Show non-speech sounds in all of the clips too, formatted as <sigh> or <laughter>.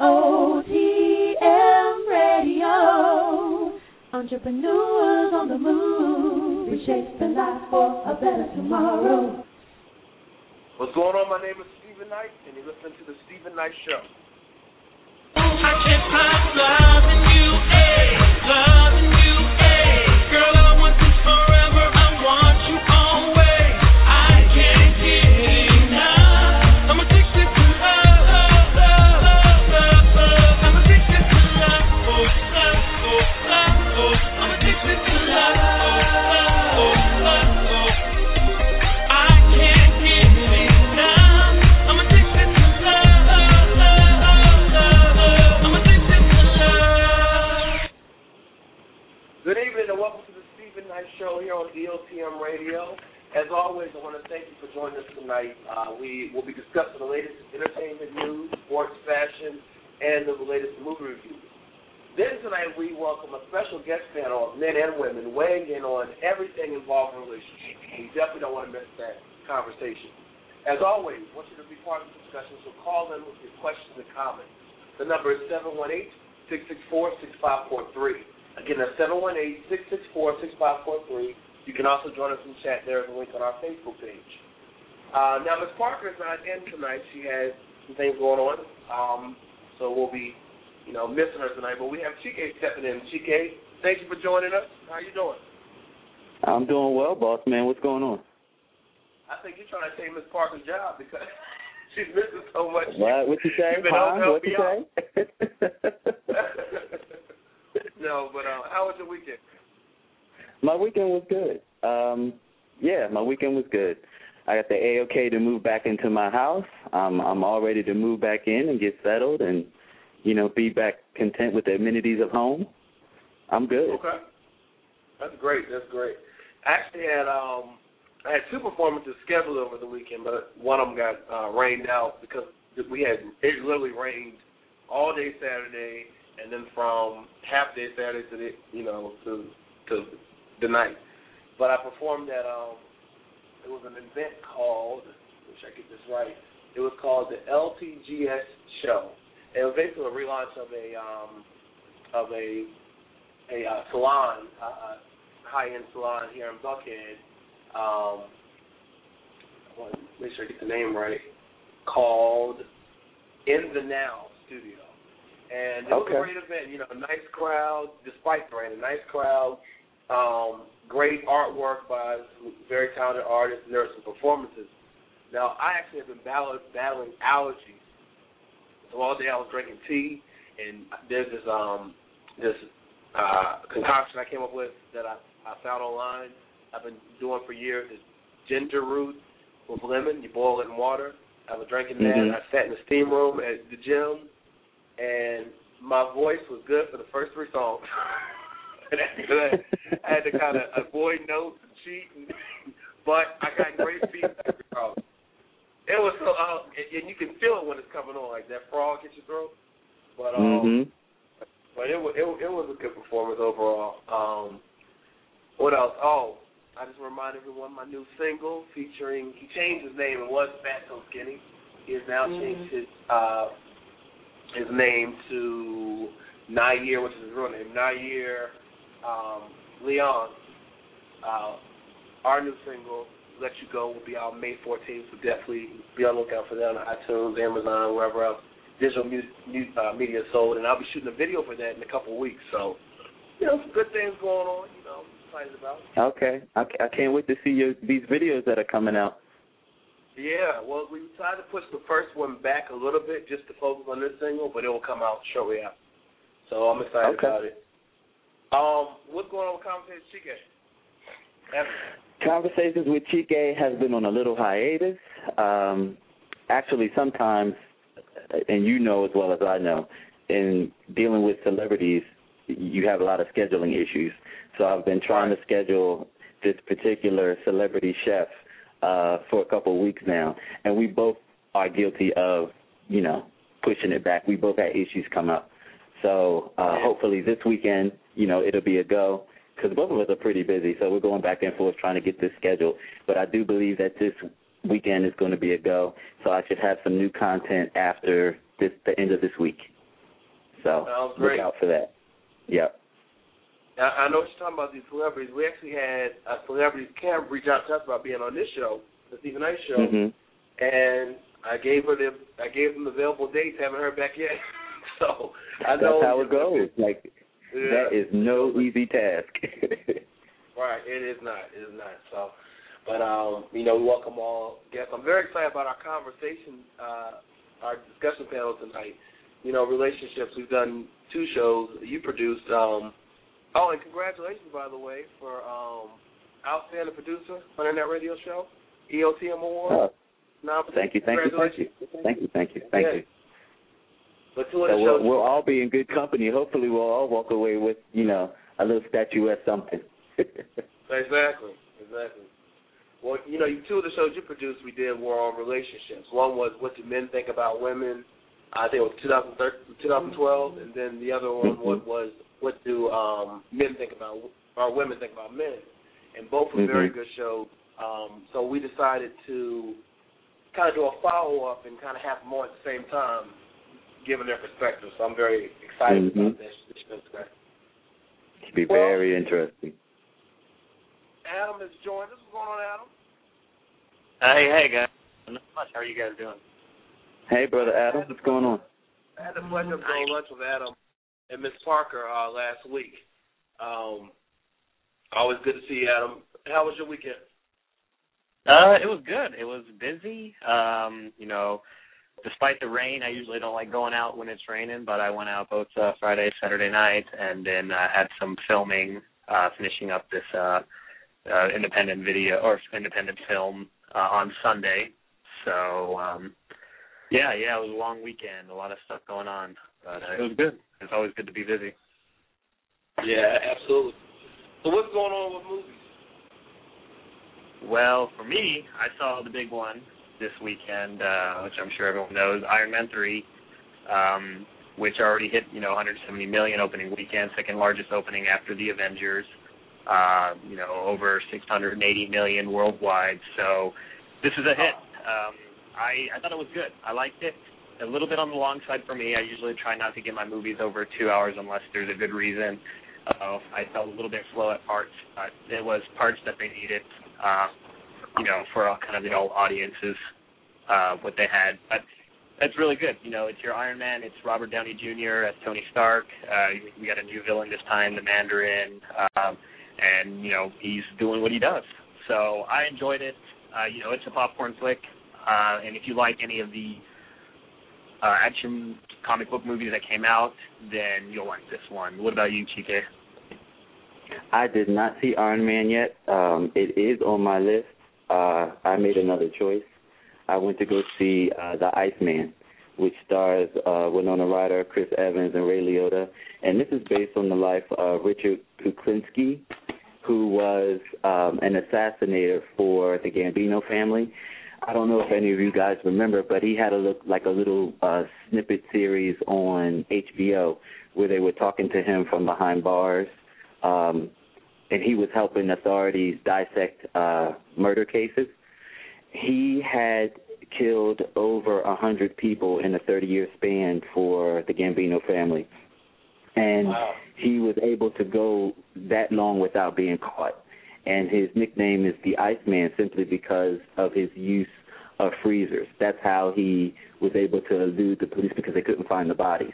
EOTM Radio. Entrepreneurs on the move, reshaping life for a better tomorrow. What's going on? My name is Steven Knight, and you're listening to the Steven Knight Show. I can't stop loving Show here on EOTM Radio. As always, I want to thank you for joining us tonight. Uh, we will be discussing the latest entertainment news, sports, fashion, and the latest movie reviews. Then tonight, we welcome a special guest panel of men and women weighing in on everything involving relationships. You definitely don't want to miss that conversation. As always, I want you to be part of the discussion, so call in with your questions and comments. The number is 718-664-6543. Again, that's 718-664-6543. You can also join us in chat. There is a link on our Facebook page. Uh, now, Ms. Parker is not in tonight. She has some things going on, um, so we'll be, you know, missing her tonight. But we have Chike stepping in. Chike, thank you for joining us. How you doing? I'm doing well, boss man. What's going on? I think you're trying to take Ms. Parker's job because <laughs> she's missing so much. What? What you say? You've been Huh? What you say? <laughs> no, but uh, how was your weekend? my weekend was good. Um, yeah, my weekend was good. I got the A OK to move back into my house. Um, I'm all ready to move back in and get settled, and you know, be back content with the amenities of home. I'm good. Okay. That's great. That's great. I actually had um I had two performances scheduled over the weekend, but one of them got uh, rained out because we had it literally rained all day Saturday, and then from half day Saturday to the you know to to the night. But I performed at um it was an event called wish I get this right. It was called the LTGS show. It was basically a relaunch of a um of a a uh, salon, uh, uh, high end salon here in Buckhead. Um, I want to make sure I get the name right. Called In the Now Studio, and it was a great event. You know, a nice crowd despite the rain. A nice crowd. Um, great artwork by some very talented artists, and there were some performances. Now, I actually have been battle- battling allergies. So all day I was drinking tea, and there's this um this uh, concoction I came up with that I, I found online. I've been doing for years. It's ginger root with lemon. You boil it in water. I was drinking that. Mhm. I sat in the steam room at the gym, and my voice was good for the first three songs. <laughs> and after that, I had to kind of avoid notes and cheat, and, <laughs> but I got great feedback. Bro. It was so, uh, and and you can feel it when it's coming on, like that frog hits your throat. But um, Mhm. but it was it, was- it was a good performance overall. Um, what else? Oh, I just remind everyone my new single featuring he changed his name. It was Fat So Skinny. He has now changed his uh his name to Nair, which is his real name. Nair um, Leon. Uh, our new single, Let You Go, will be out May 14th, so definitely be on the lookout for that on iTunes, Amazon, wherever else digital mu- mu- uh, media is sold. And I'll be shooting a video for that in a couple of weeks. So, you know, some good things going on, you know, I'm excited about. Okay. I, I can't wait to see your these videos that are coming out. Yeah, well, we tried to push the first one back a little bit just to focus on this single, but it will come out shortly after. So I'm excited Okay. about it. Um, what's going on with Conversation Chica? Conversations with Chike has been on a little hiatus. Um, actually, sometimes, and you know as well as I know, in dealing with celebrities, you have a lot of scheduling issues. So I've been trying to schedule this particular celebrity chef uh, for a couple of weeks now, and we both are guilty of, you know, pushing it back. We both had issues come up. So uh, hopefully this weekend, you know, it'll be a go because both of us are pretty busy. So we're going back and forth trying to get this scheduled. But I do believe that this weekend is going to be a go. So I should have some new content after this the end of this week. So look out for that. Yep. I know what you're talking about these celebrities. We actually had a celebrity Cam reach out to us about being on this show, the Steven A. show, Mhm. and I gave her the I gave them the available dates. Haven't heard back yet. <laughs> so I know That's how it goes. Like Yeah. that is no easy task. <laughs> Right, it is not. It is not. So, but um, you know, we welcome all guests. I'm very excited about our conversation, uh, our discussion panel tonight. You know, relationships. We've done two shows. You produced. Um, oh, and congratulations, by the way, for um, outstanding producer on Internet Radio Show, EOTM Award. Oh, thank you, thank you, thank you, thank you, thank you, thank Yeah. you. But two of So the we'll, shows. we'll all be in good company. Hopefully, we'll all walk away with you know a little statuette something. <laughs> Exactly, exactly. Well, you know, two of the shows you produced, we did were on relationships. One was What Do Men Think About Women? I think it was 2013, 2012, and then the other one was, was What Do um, Men Think About, or Women Think About Men? And both were very Mhm. good shows. Um, so we decided to kind of do a follow up and kind of have them on at the same time, given their perspective. So I'm very excited Mhm. about this. this show today. Should be Well- very interesting. Adam has joined us. What's going on, Adam? Hey, hey guys. Not much. How are you guys doing? Hey, brother Adam, what's going on? I had the pleasure of going lunch with Adam and Miss Parker uh, last week. Um, always good to see you, Adam. How was your weekend? Uh, it was good. It was busy. Um, you know, despite the rain, I usually don't like going out when it's raining, but I went out both uh, Friday, Saturday night, and then uh, had some filming, uh, finishing up this uh, uh, independent video or independent film uh, on Sunday. So, um, yeah, yeah, it was a long weekend, a lot of stuff going on, but uh, it was good. It's always good to be busy. Yeah, absolutely. So what's going on with movies? Well, for me, I saw the big one this weekend, uh, which I'm sure everyone knows, Iron Man 3, um, which already hit, you know, 170 million opening weekend, second largest opening after the Avengers. Uh, you know, over 680 million worldwide. So this is a hit. Um, I I thought it was good. I liked it. A little bit on the long side for me. I usually try not to get my movies over two hours unless there's a good reason. Uh, I felt a little bit slow at parts, but it was parts that they needed. Uh, you know, for all kind of the old audiences, uh, what they had. But that's really good. You know, it's your Iron Man. It's Robert Downey Jr. as Tony Stark. Uh, we got a new villain this time, the Mandarin, um, and you know he's doing what he does. So I enjoyed it. Uh, you know, it's a popcorn flick, uh, and if you like any of the uh, action comic book movies that came out, then you'll like this one. What about you, Chike? I did not see Iron Man yet. Um, it is on my list. Uh, I made another choice. I went to go see uh, The Iceman, which stars uh, Winona Ryder, Chris Evans, and Ray Liotta. And this is based on the life of Richard Kuklinski, who was um, an assassinator for the Gambino family. I don't know if any of you guys remember, but he had a look like a little uh, snippet series on HBO where they were talking to him from behind bars, um, and he was helping authorities dissect uh, murder cases. He had killed over a hundred people in a 30-year span for the Gambino family, and Wow. he was able to go that long without being caught. And his nickname is the Iceman simply because of his use of freezers. That's how he was able to elude the police because they couldn't find the bodies.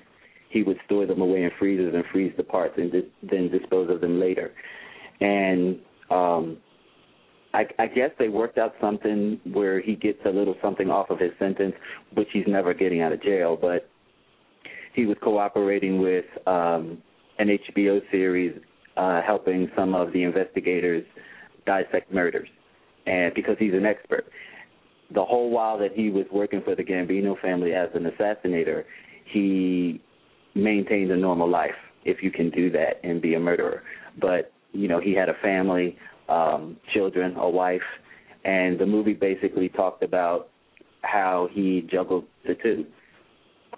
He would store them away in freezers and freeze the parts and dis- then dispose of them later. And um I, I guess they worked out something where he gets a little something off of his sentence, which he's never getting out of jail. But he was cooperating with um, an HBO series uh, helping some of the investigators dissect murders, and because he's an expert. The whole while that he was working for the Gambino family as an assassinator, he maintained a normal life. If you can do that and be a murderer, but you know he had a family, um, children, a wife, and the movie basically talked about how he juggled the two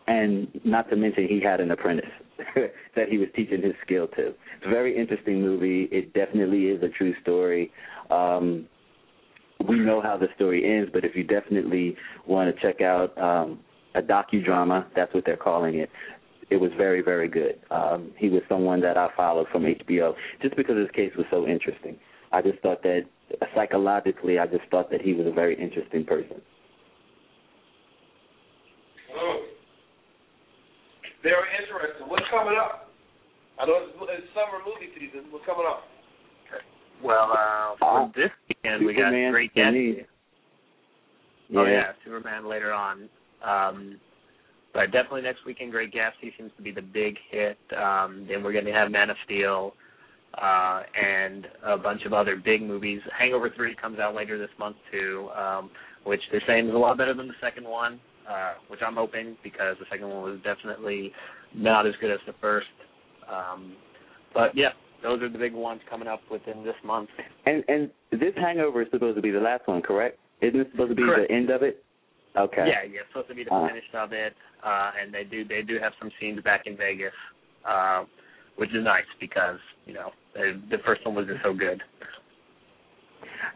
and not to mention he had an apprentice <laughs> that he was teaching his skill to. It's a very interesting movie. It definitely is a true story. Um, we know how the story ends, but if you definitely want to check out um, a docudrama, that's what they're calling it. it was very very good. Um, he was someone that I followed from HBO just because his case was so interesting. I just thought that psychologically, I just thought that he was a very interesting person. Oh. Very interesting. What's coming up? I know it's, it's summer movie season. What's coming up? Well, uh, for this weekend we got great for guests. me. Oh yeah, Superman later on. Um, but definitely next weekend, Great Gatsby seems to be the big hit. Um, then we're going to have Man of Steel uh, and a bunch of other big movies. Hangover Three comes out later this month too, um, which they're saying is a lot better than the second one, uh, which I'm hoping because the second one was definitely not as good as the first. Um, but yeah, those are the big ones coming up within this month. And and this Hangover is supposed to be the last one, correct? Isn't it supposed to be Correct. the end of it? Okay. Yeah, yeah, it's supposed to be the Uh. finish of it, uh, and they do they do have some scenes back in Vegas, uh, which is nice because you know they, the first one was just so good.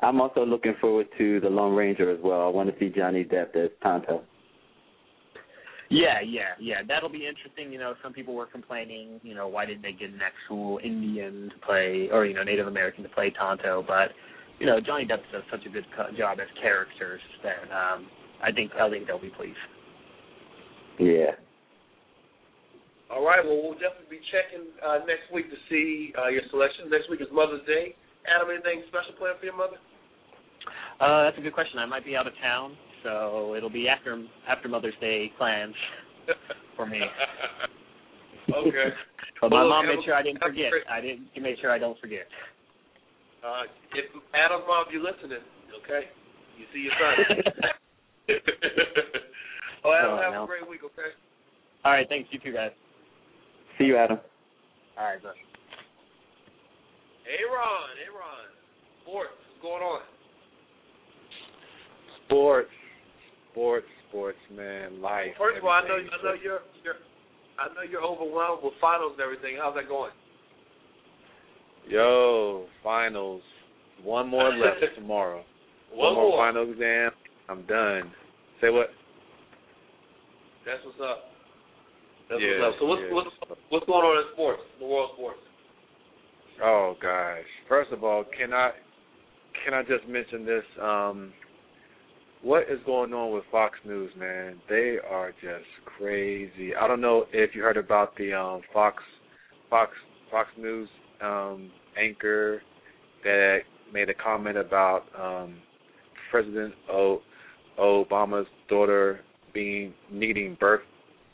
I'm also looking forward to the Lone Ranger as well. I want to see Johnny Depp as Tonto. Yeah, yeah, yeah. That'll be interesting. You know, some people were complaining. You know, why didn't they get an actual Indian to play, or you know, Native American to play Tonto? But you know, Johnny Depp does such a good co- job as characters that um, I think I think they'll be pleased. Yeah. All right. Well, we'll definitely be checking uh, next week to see uh, your selection. Next week is Mother's Day. Adam, anything special planned for your mother? Uh, that's a good question. I might be out of town, so it'll be after after Mother's Day plans for me. <laughs> okay. <laughs> But my Well, mom have made sure I didn't forget. great- I didn't. She made sure I don't forget. Uh, if Adam's mom, you listening? Okay. You see your son. <laughs> oh, Adam, Oh, have no. a great week. Okay. All right, thanks. You too, guys. See you, Adam. All right, bye. Hey, Ron. Hey, Ron. Sports. What's going on? Sports, sports, sports, man, life. First of all, I know. I know you're you're I know you're overwhelmed with finals and everything. How's that going? Yo, finals. One more <laughs> left tomorrow. One more more. final exam. I'm done. Say what? That's what's up. That's Yeah, what's up. So what's yeah. what's what's going on in sports, the world sports? Oh gosh. First of all, can I can I just mention this? Um, what is going on with Fox News, man? They are just crazy. I don't know if you heard about the um Fox Fox Fox News um anchor that made a comment about um President o- Obama's daughter being needing birth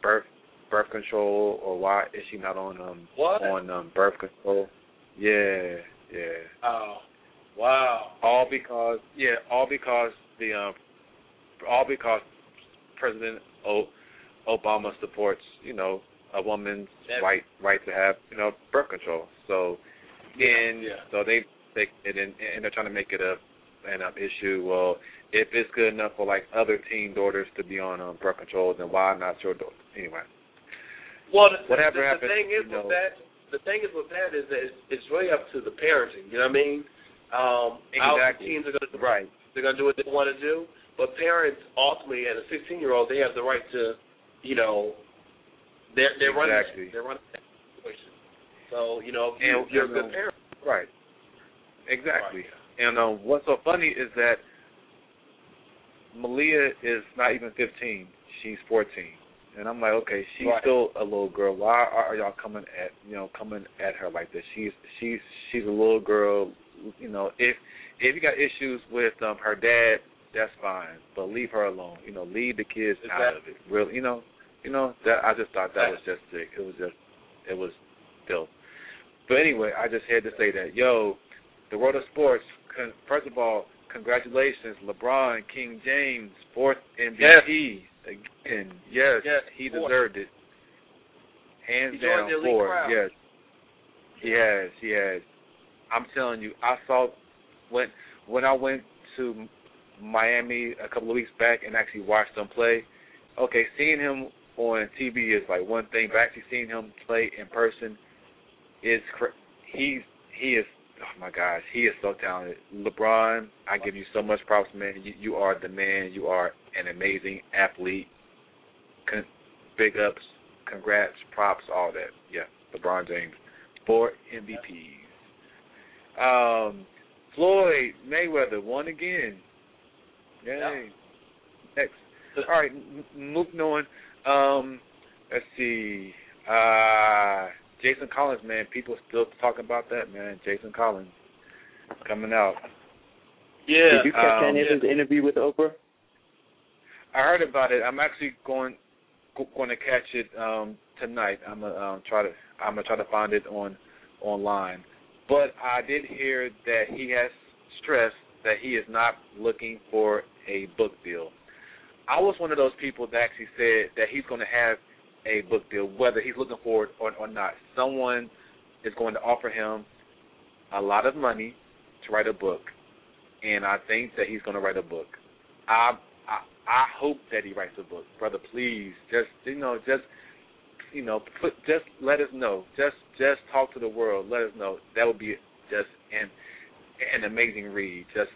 birth birth control or why is she not on um What? on um birth control? Yeah, yeah. Oh, wow. All because yeah, all because the um all because President o- Obama supports, you know, a woman's That- right right to have, you know, birth control. So and yeah. so they take it and they're trying to make it a an um, issue. Well, if it's good enough for like other teen daughters to be on um, birth control, then why not your daughter? Anyway. Well, the, Whatever the, the thing is you know. with that, the thing is with that is that it's, it's really up to the parenting. You know what I mean? Um, Exactly. Teams are going to Right. They're going to do what they want to do, but parents ultimately, at a 16 year old, they have the right to, you know, they're they're Exactly. running they're running that situation. So you know, if, and, you're a good um, parent, Right. Exactly. Right. And um, what's so funny is that Malia is not even 15; she's 14. And I'm like, okay, she's Right. still a little girl. Why are y'all coming at you know coming at her like this? She's she's she's a little girl. You know, if if you got issues with um her dad, that's fine, but leave her alone. You know, leave the kids out of it. Really, you know, you know that I just thought that was just sick. It was just it was filth. But anyway, I just had to say that, yo, the world of sports. Con- first of all, congratulations, LeBron, King James, fourth MVP yes. again. Yes, Yes, he fourth. deserved it. Hands He down, fourth. crowd. Yes, he has. He has. I'm telling you, I saw when when I went to Miami a couple of weeks back and actually watched him play. Okay, seeing him on TV is like one thing, but actually seeing him play in person is cr- he's he is oh my gosh, he is so talented. LeBron, I give you so much props, man. You, you are the man. You are an amazing athlete. Con- big ups. congrats, props, all that. Yeah, LeBron James, four MVPs. Um, Floyd Mayweather won again. Yay. Next. All right, m- m- moving on. Um, let's see. Uh, Jason Collins, man, people still talking about that, man. Jason Collins coming out. Yeah. Did you catch um, any of his interview with Oprah? I heard about it. I'm actually going go- going to catch it um tonight. I'm gonna um, try to I'm gonna try to find it on online. But I did hear that he has stressed that he is not looking for a book deal. I was one of those people that actually said that he's going to have a book deal, whether he's looking for it or, or not. Someone is going to offer him a lot of money to write a book, and I think that he's going to write a book. I I I hope that he writes a book, brother. Please, just you know, just you know, put just let us know. Just just talk to the world. Let us know. That would be just an an amazing read. Just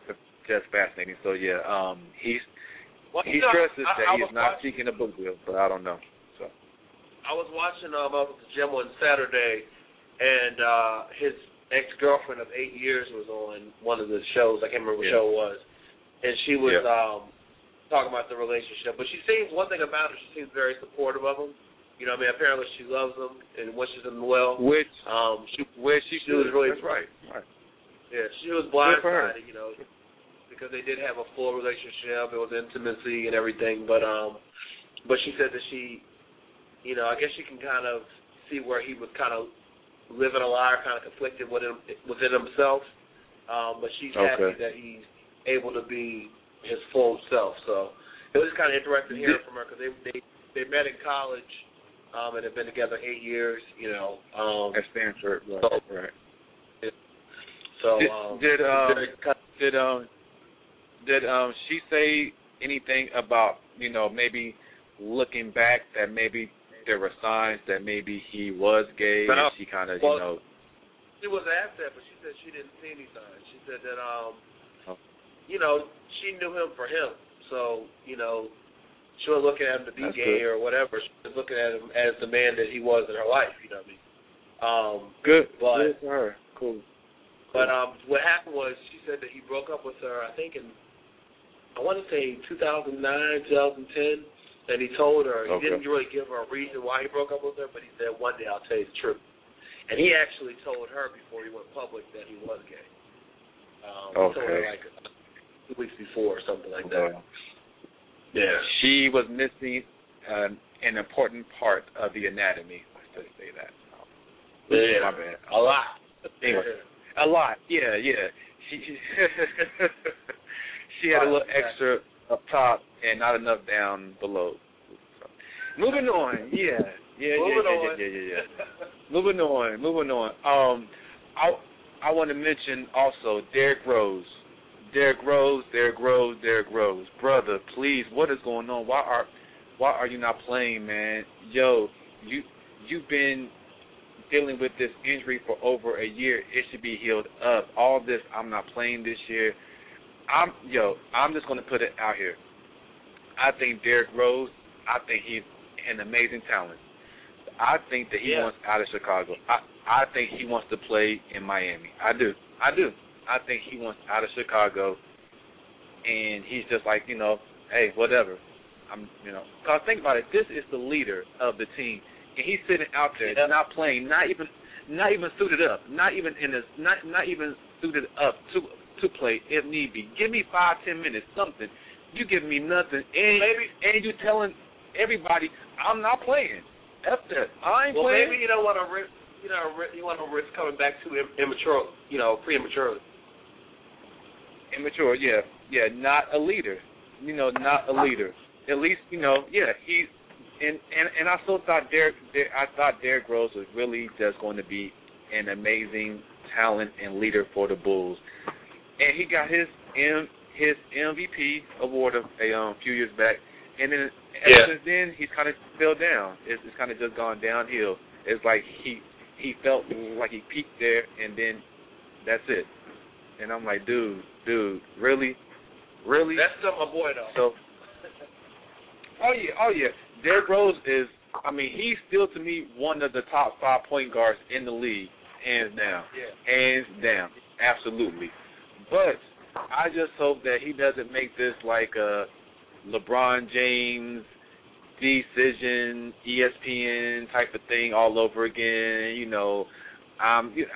just fascinating. So yeah, um, he's Well, he know, stresses I, that I he was is not watching, seeking a book deal, but I don't know. So I was watching um up at the gym on Saturday, and uh his ex girlfriend of eight years was on one of the shows. I can't remember what Yeah. show it was, and she was Yeah. um talking about the relationship. But she seems one thing about her, she seems very supportive of him. You know, I mean, apparently she loves him and wishes him well. which Um, she where she, She was really- That's right. Right. Yeah, she was blindsided, you know, because they did have a full relationship. It was intimacy and everything, but um, but she said that she, you know, I guess she can kind of see where he was kind of living a lie, kind of conflicted within within himself. Um, but she's happy that he's able to be his full self. So it was kind of interesting hearing from her because they they they met in college um, and have been together eight years. You know, um, At Stanford. Right. So- right. so Did- um, did, um, Did um did um she say anything about you know maybe looking back that maybe there were signs that maybe he was gay and she kind of Well, you know She was asked that, but she said she didn't see any signs. She said that, um, Oh. you know, she knew him for him. So, you know, she wasn't looking at him to be That's gay good. or whatever. She was looking at him as the man that he was in her life. You know what I mean? Um, good But- good for her cool but um, what happened was she said that he broke up with her. I think in I want to say 2009, 2010. And he told her he Okay. didn't really give her a reason why he broke up with her, but he said one day I'll tell you the truth. And he actually told her before he went public that he was gay. Um, He told her like two weeks before or something like that. Yeah. she was missing um, an important part of the anatomy let's just say that Yeah. my bad A lot. Anyway. a lot yeah yeah she <laughs> <laughs> she had a little extra up top and not enough down below. So, moving on, yeah, yeah, yeah, yeah, yeah, yeah, yeah. <laughs> moving on, moving on. Um, I I want to mention also Derrick Rose. Derrick Rose, Derrick Rose, Derrick Rose, brother, please, what is going on? Why are why are you not playing, man? Yo, you you've been dealing with this injury for over a year. It should be healed up. All this, I'm not playing this year. I'm yo, I'm just gonna put it out here. I think Derrick Rose, I think he's an amazing talent. I think that he Yeah. wants out of Chicago. I I think he wants to play in Miami. I do. I do. I think he wants out of Chicago and he's just like, you know, hey, whatever. I'm you know cause think about it, this is the leader of the team. And he's sitting out there Yeah. not playing, not even not even suited up, not even in his not not even suited up to to play if need be. Give me five, ten minutes, something. You giving me nothing, and Maybe- and you telling everybody I'm not playing. F that. I ain't Well, playing. maybe you don't want to risk, you know, you want to risk coming back too immature, you know, prematurely. immature. Yeah, yeah, not a leader. You know, not a leader. At least you know, yeah, he's and and and I still thought Derrick. Der- I thought Derrick Rose was really just going to be an amazing talent and leader for the Bulls, and he got his M his MVP award a, a um, few years back, and then ever Yeah. since then he's kind of fell down. It's, it's kind of just gone downhill. It's like he he felt like he peaked there, and then that's it. And I'm like, dude, dude, really, really? That's still my boy though. So, oh yeah, oh yeah. Derrick Rose is I mean, he's still to me one of the top five point guards in the league, hands down, Yeah. hands down, absolutely. But I just hope that he doesn't make this like a LeBron James decision, ESPN type of thing all over again. You know, um, you,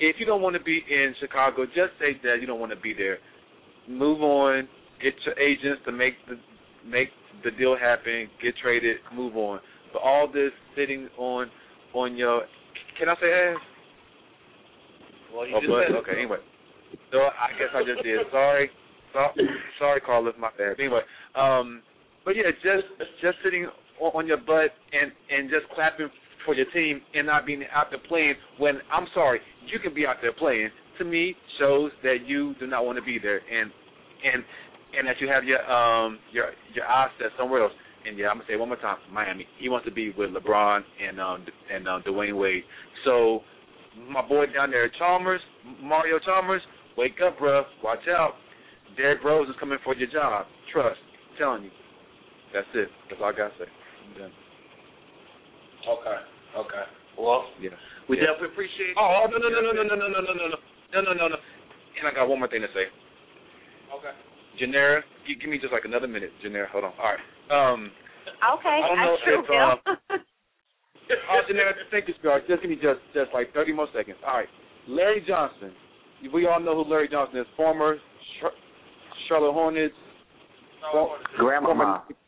if you don't want to be in Chicago, just say that you don't want to be there. Move on. Get your agents to make the make the deal happen. Get traded. Move on. But all this sitting on on your can I say ass? Well, you Oh, just but said okay. Anyway, so I guess I just did. Sorry, so, sorry, Carlos, my bad. Anyway, um, but yeah, just just sitting on, your butt and and just clapping for your team and not being out there playing when I'm sorry, you can be out there playing. To me, shows that you do not want to be there and and and that you have your um your your eyes set somewhere else. And yeah, I'm gonna say it one more time, Miami. He wants to be with LeBron and um and um, Dwyane Wade. So my boy down there, Chalmers, Mario Chalmers, wake up, bruh. Watch out. Derrick Rose is coming for your job. Trust. I'm telling you. That's it. That's all I gotta say. I'm done. Okay. Okay. Well, Yeah. we Yeah. definitely appreciate. Oh no no no no no no no no no no no no no no no. And I got one more thing to say. Okay. Janera, give, give me just like another minute, Janera. Hold on. All right. Um. Okay, I don't I know sure if, will. uh, <laughs> Oh, Janera, thank you, sweetheart. Just give me just just like 30 more seconds. All right. Larry Johnson. We all know who Larry Johnson is. Former Char- Charlotte Hornets. for- Grandmama. former-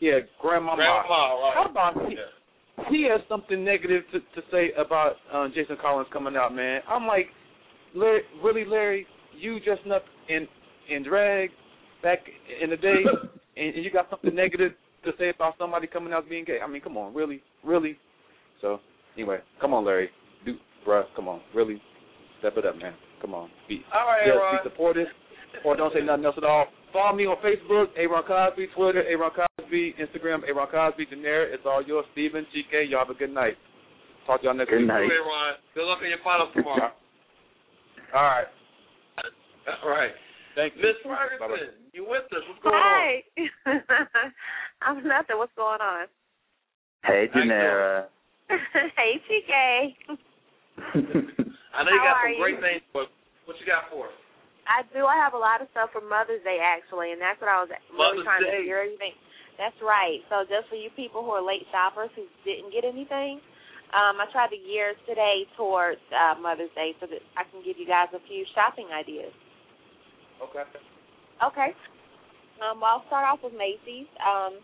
Yeah, grandmama. Grandma, right. How about he, Yeah. he has something negative to to say about uh, Jason Collins coming out, man. I'm like, Larry, really, Larry, you dressing up in in drag back in the day, <laughs> and, and you got something negative to say about somebody coming out being gay. I mean, come on, really, really. So anyway, come on, Larry, do, bruh, come on, really, step it up, man. Come on, be All right, yes, Aaron. be supportive, or don't say nothing else at all. Follow me on Facebook, Aaron Cosby, Twitter, Aaron Cosby, Instagram, Aaron Cosby, Daenerys. It's all yours, Steven, TK. Y'all have a good night. Talk to y'all next Good week. night. Okay, Ron. Good luck in your finals tomorrow. All right. All right. Thank you. Miss Bye-bye. Ferguson, you with us? What's going on? Hi. <laughs> I'm nothing. What's going on? Hey, How Janera. <laughs> hey, TK. <laughs> I know you How got some you? great things, but what you got for us? I do. I have a lot of stuff for Mother's Day actually, and that's what I was really trying Day. to figure everything. That's right. So just for you people who are late shoppers who didn't get anything, um, I tried to gear today towards uh, Mother's Day so that I can give you guys a few shopping ideas. Okay. Okay. Um, well, I'll start off with Macy's. Um,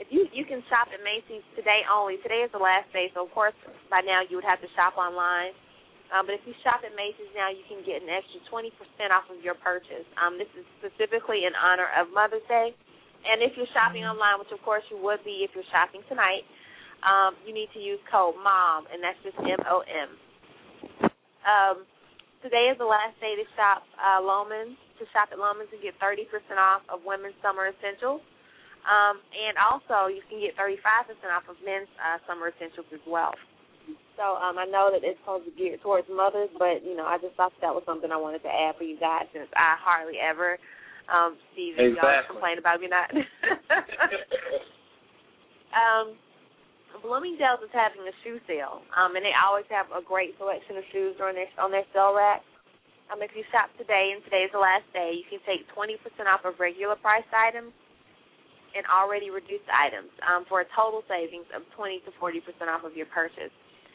if you you can shop at Macy's today only. Today is the last day, so of course by now you would have to shop online. Um, but if you shop at Macy's now, you can get an extra 20% off of your purchase. Um, this is specifically in honor of Mother's Day. And if you're shopping online, which of course you would be if you're shopping tonight, um, you need to use code MOM, and that's just M-O-M. Um, today is the last day to shop uh, Loehmann's, to shop at Loehmann's and get 30% off of women's summer essentials. Um, and also, you can get 35% off of men's uh, summer essentials as well. So um, I know that it's supposed to be geared towards mothers, but you know I just thought that was something I wanted to add for you guys since I hardly ever um, see that y'all complain about me not. <laughs> um, Bloomingdale's is having a shoe sale, um, and they always have a great selection of shoes on their on their sale rack. Um, if you shop today, and today's the last day, you can take 20% off of regular priced items and already reduced items um, for a total savings of 20 to 40% off of your purchase.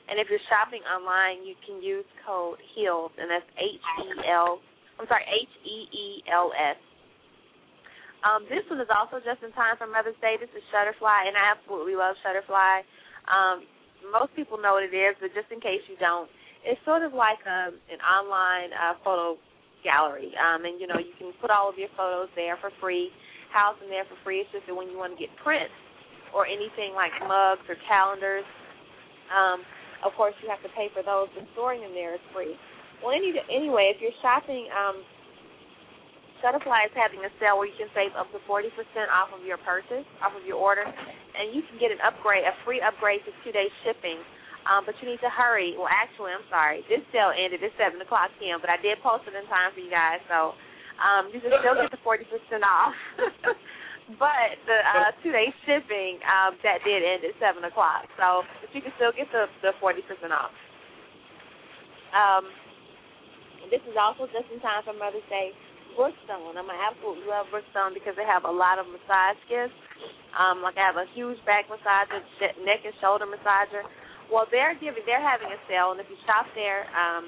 And if you're shopping online, you can use code HEELS, and that's H E L. I'm sorry, H E E L S. Um, this one is also just in time for Mother's Day. This is Shutterfly, and I absolutely love Shutterfly. Um, most people know what it is, but just in case you don't, it's sort of like a, an online uh, photo gallery, um, and you know you can put all of your photos there for free, house them there for free. It's just that when you want to get prints or anything like mugs or calendars, um, of course you have to pay for those. But storing them there is free. Well, any, anyway, if you're shopping, um, Shutterfly is having a sale where you can save up to 40% off of your purchase, off of your order, and you can get an upgrade, a free upgrade to two-day shipping. Um, but you need to hurry. Well, actually, I'm sorry. This sale ended at 7 o'clock p.m., but I did post it in time for you guys, so um, you can still get the 40% off. <laughs> but the uh, two day shipping um, that did end at seven o'clock. So, but you can still get the the forty percent off. Um, this is also just in time for Mother's Day. Brookstone. I'm gonna absolutely love Brookstone because they have a lot of massage gifts. Um, like I have a huge back massager, neck and shoulder massager. Well, they're giving, they're having a sale, and if you shop there um,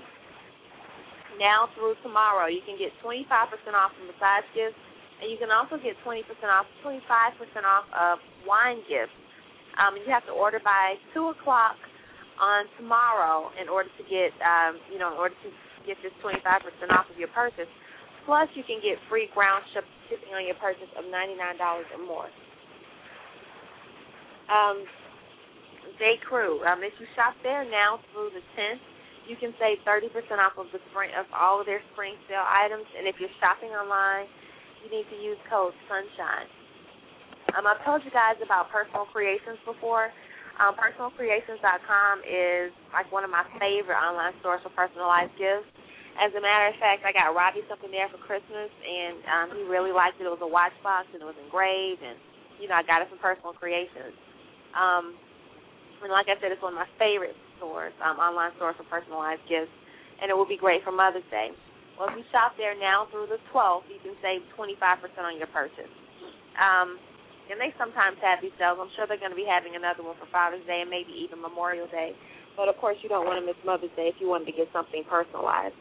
now through tomorrow, you can get 25% off the massage gifts, and you can also get 20% off, 25% off of wine gifts. Um, you have to order by two o'clock on tomorrow in order to get, um, you know, in order to get this 25% off of your purchase. Plus, you can get free ground ship, shipping on your purchase of $99 or more. Um, J. Crew. Um, if you shop there now through the 10th, you can save 30% off of the spring of all of their spring sale items. And if you're shopping online, you need to use code Sunshine. Um, I've told you guys about Personal Creations before. Um, PersonalCreations.com is like one of my favorite online stores for personalized gifts. As a matter of fact, I got Robbie something there for Christmas, and um, he really liked it. It was a watch box, and it was engraved, and you know I got it from Personal Creations. Um, and like I said, it's one of my favorite stores, um, online stores for personalized gifts, and it will be great for Mother's Day. Well, if you shop there now through the 12th, you can save 25% on your purchase. Um, and they sometimes have these sales. I'm sure they're going to be having another one for Father's Day and maybe even Memorial Day. But of course, you don't want to miss Mother's Day if you wanted to get something personalized.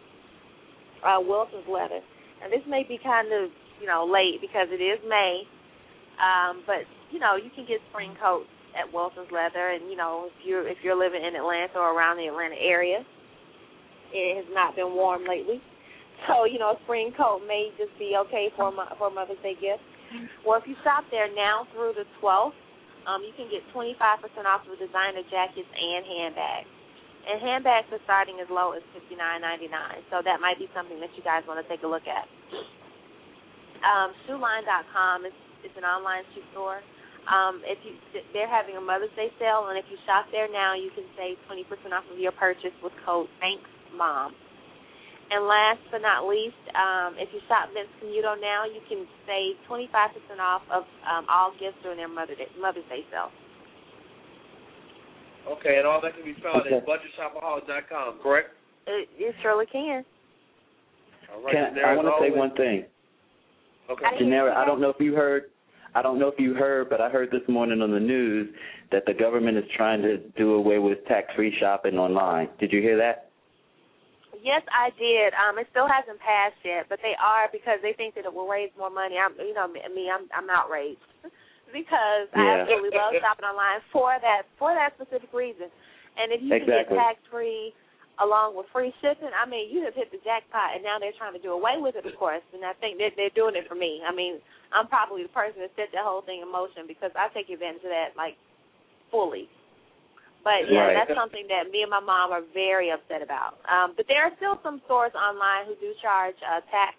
Uh, Wilson's leather, and this may be kind of you know late because it is May, um, but you know you can get spring coats at Wilson's Leather, and you know if you're if you're living in Atlanta or around the Atlanta area, it has not been warm lately, so you know a spring coat may just be okay for a, for a Mother's Day gift. Well, if you shop there now through the 12th, um, you can get 25% off of designer jackets and handbags. And handbags are starting as low as $59.99, so that might be something that you guys want to take a look at. Um, Shoeline.com is, is an online shoe store. Um, if you they're having a Mother's Day sale, and if you shop there now, you can save 20% off of your purchase with code Thanks Mom. And last but not least, um, if you shop Vince Camuto now, you can save 25% off of um, all gifts during their Mother Day, Mother's Day sale. Okay, and all that can be found Okay. at budgetshopaholic.com, correct? It, it surely can. All right. Can, and I want to say one thing. Okay. I- Janera, I don't know if you heard. I don't know if you heard, but I heard this morning on the news that the government is trying to do away with tax-free shopping online. Did you hear that? Yes, I did. Um, it still hasn't passed yet, but they are because they think that it will raise more money. I'm, you know, me, me, I'm, I'm outraged <laughs> because I absolutely love <laughs> shopping online for that, for that specific reason. And if you can get tax free along with free shipping, I mean, you have hit the jackpot. And now they're trying to do away with it, of course. And I think that they're doing it for me. I mean, I'm probably the person that set that whole thing in motion because I take advantage of that like fully. But yeah, Right. that's something that me and my mom are very upset about. Um, but there are still some stores online who do charge uh, tax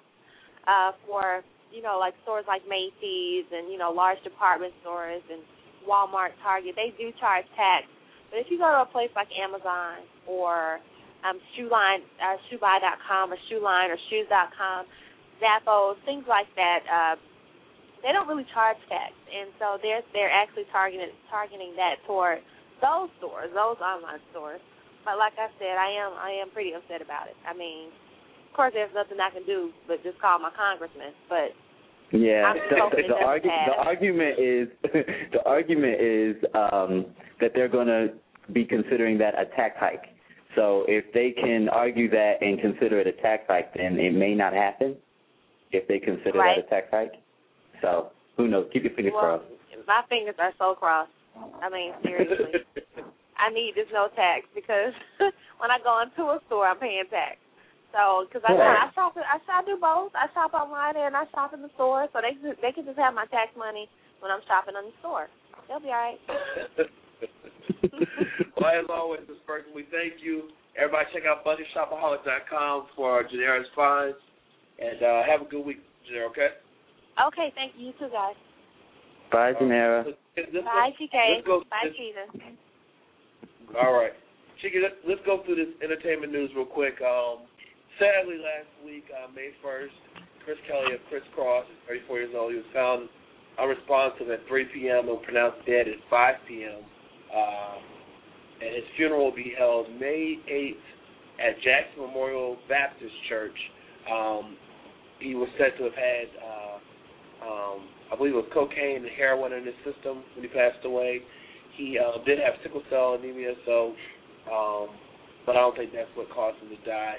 uh, for, you know, like stores like Macy's and you know large department stores and Walmart, Target. They do charge tax. But if you go to a place like Amazon or um, Shoeline, uh, ShoeBuy.com or Shoeline or Shoes.com, Zappos, things like that, uh, they don't really charge tax, and so they're they're actually targeting targeting that toward those stores, those online stores. But like I said, I am I am pretty upset about it. I mean, of course, there's nothing I can do but just call my congressman. But Yeah, the, the, the, argu- the argument is <laughs> the argument is um, that they're going to be considering that a tax hike. So if they can argue that and consider it a tax hike, then it may not happen. If they consider Right. that a tax hike, so who knows? Keep your fingers well, crossed. my fingers are so crossed. I mean, seriously, I need this no tax because <laughs> when I go into a store, I'm paying tax. So, because I, Right. I shop, I shop do both. I shop online and I shop in the store, so they they can just have my tax money when I'm shopping in the store. They'll be all right. <laughs> well, as always, Ms. Burton, we thank you. Everybody check out budgetshopaholic.com for Janera's finds. And uh, have a good week, Janera, okay? Okay, thank you. You too, guys. Bye, Janera. Let's- let's Bye, go- TK. Bye, let's- All right. Chike, let's, let's go through this entertainment news real quick. Um, sadly, last week, uh, May 1st, Chris Kelly of Kris Kross, 34 years old, he was found unresponsive at 3 p.m. and pronounced dead at 5 p.m. Uh, and his funeral will be held May 8th at Jackson Memorial Baptist Church. Um, he was said to have had, uh, um, I believe it was cocaine and heroin in his system when he passed away. He uh, did have sickle cell anemia, so, um, but I don't think that's what caused him to die.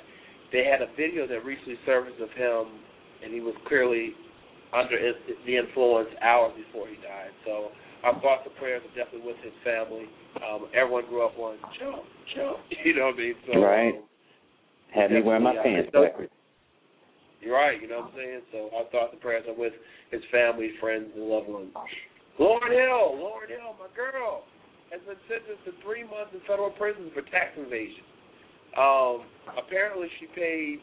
They had a video that recently surfaced of him, and he was clearly under the influence hours before he died. So our thoughts and prayers are definitely with his family. Um, everyone grew up on jump, jump. <laughs> You know what I mean? So, right. Um, Had me wearing my uh, pants so- backwards. Right. You know what I'm saying? So our thoughts and prayers are with his family, friends, and loved ones. Lauryn Hill, Lauryn Hill, my girl, has been sentenced to three months in federal prison for tax evasion. Um, apparently, she paid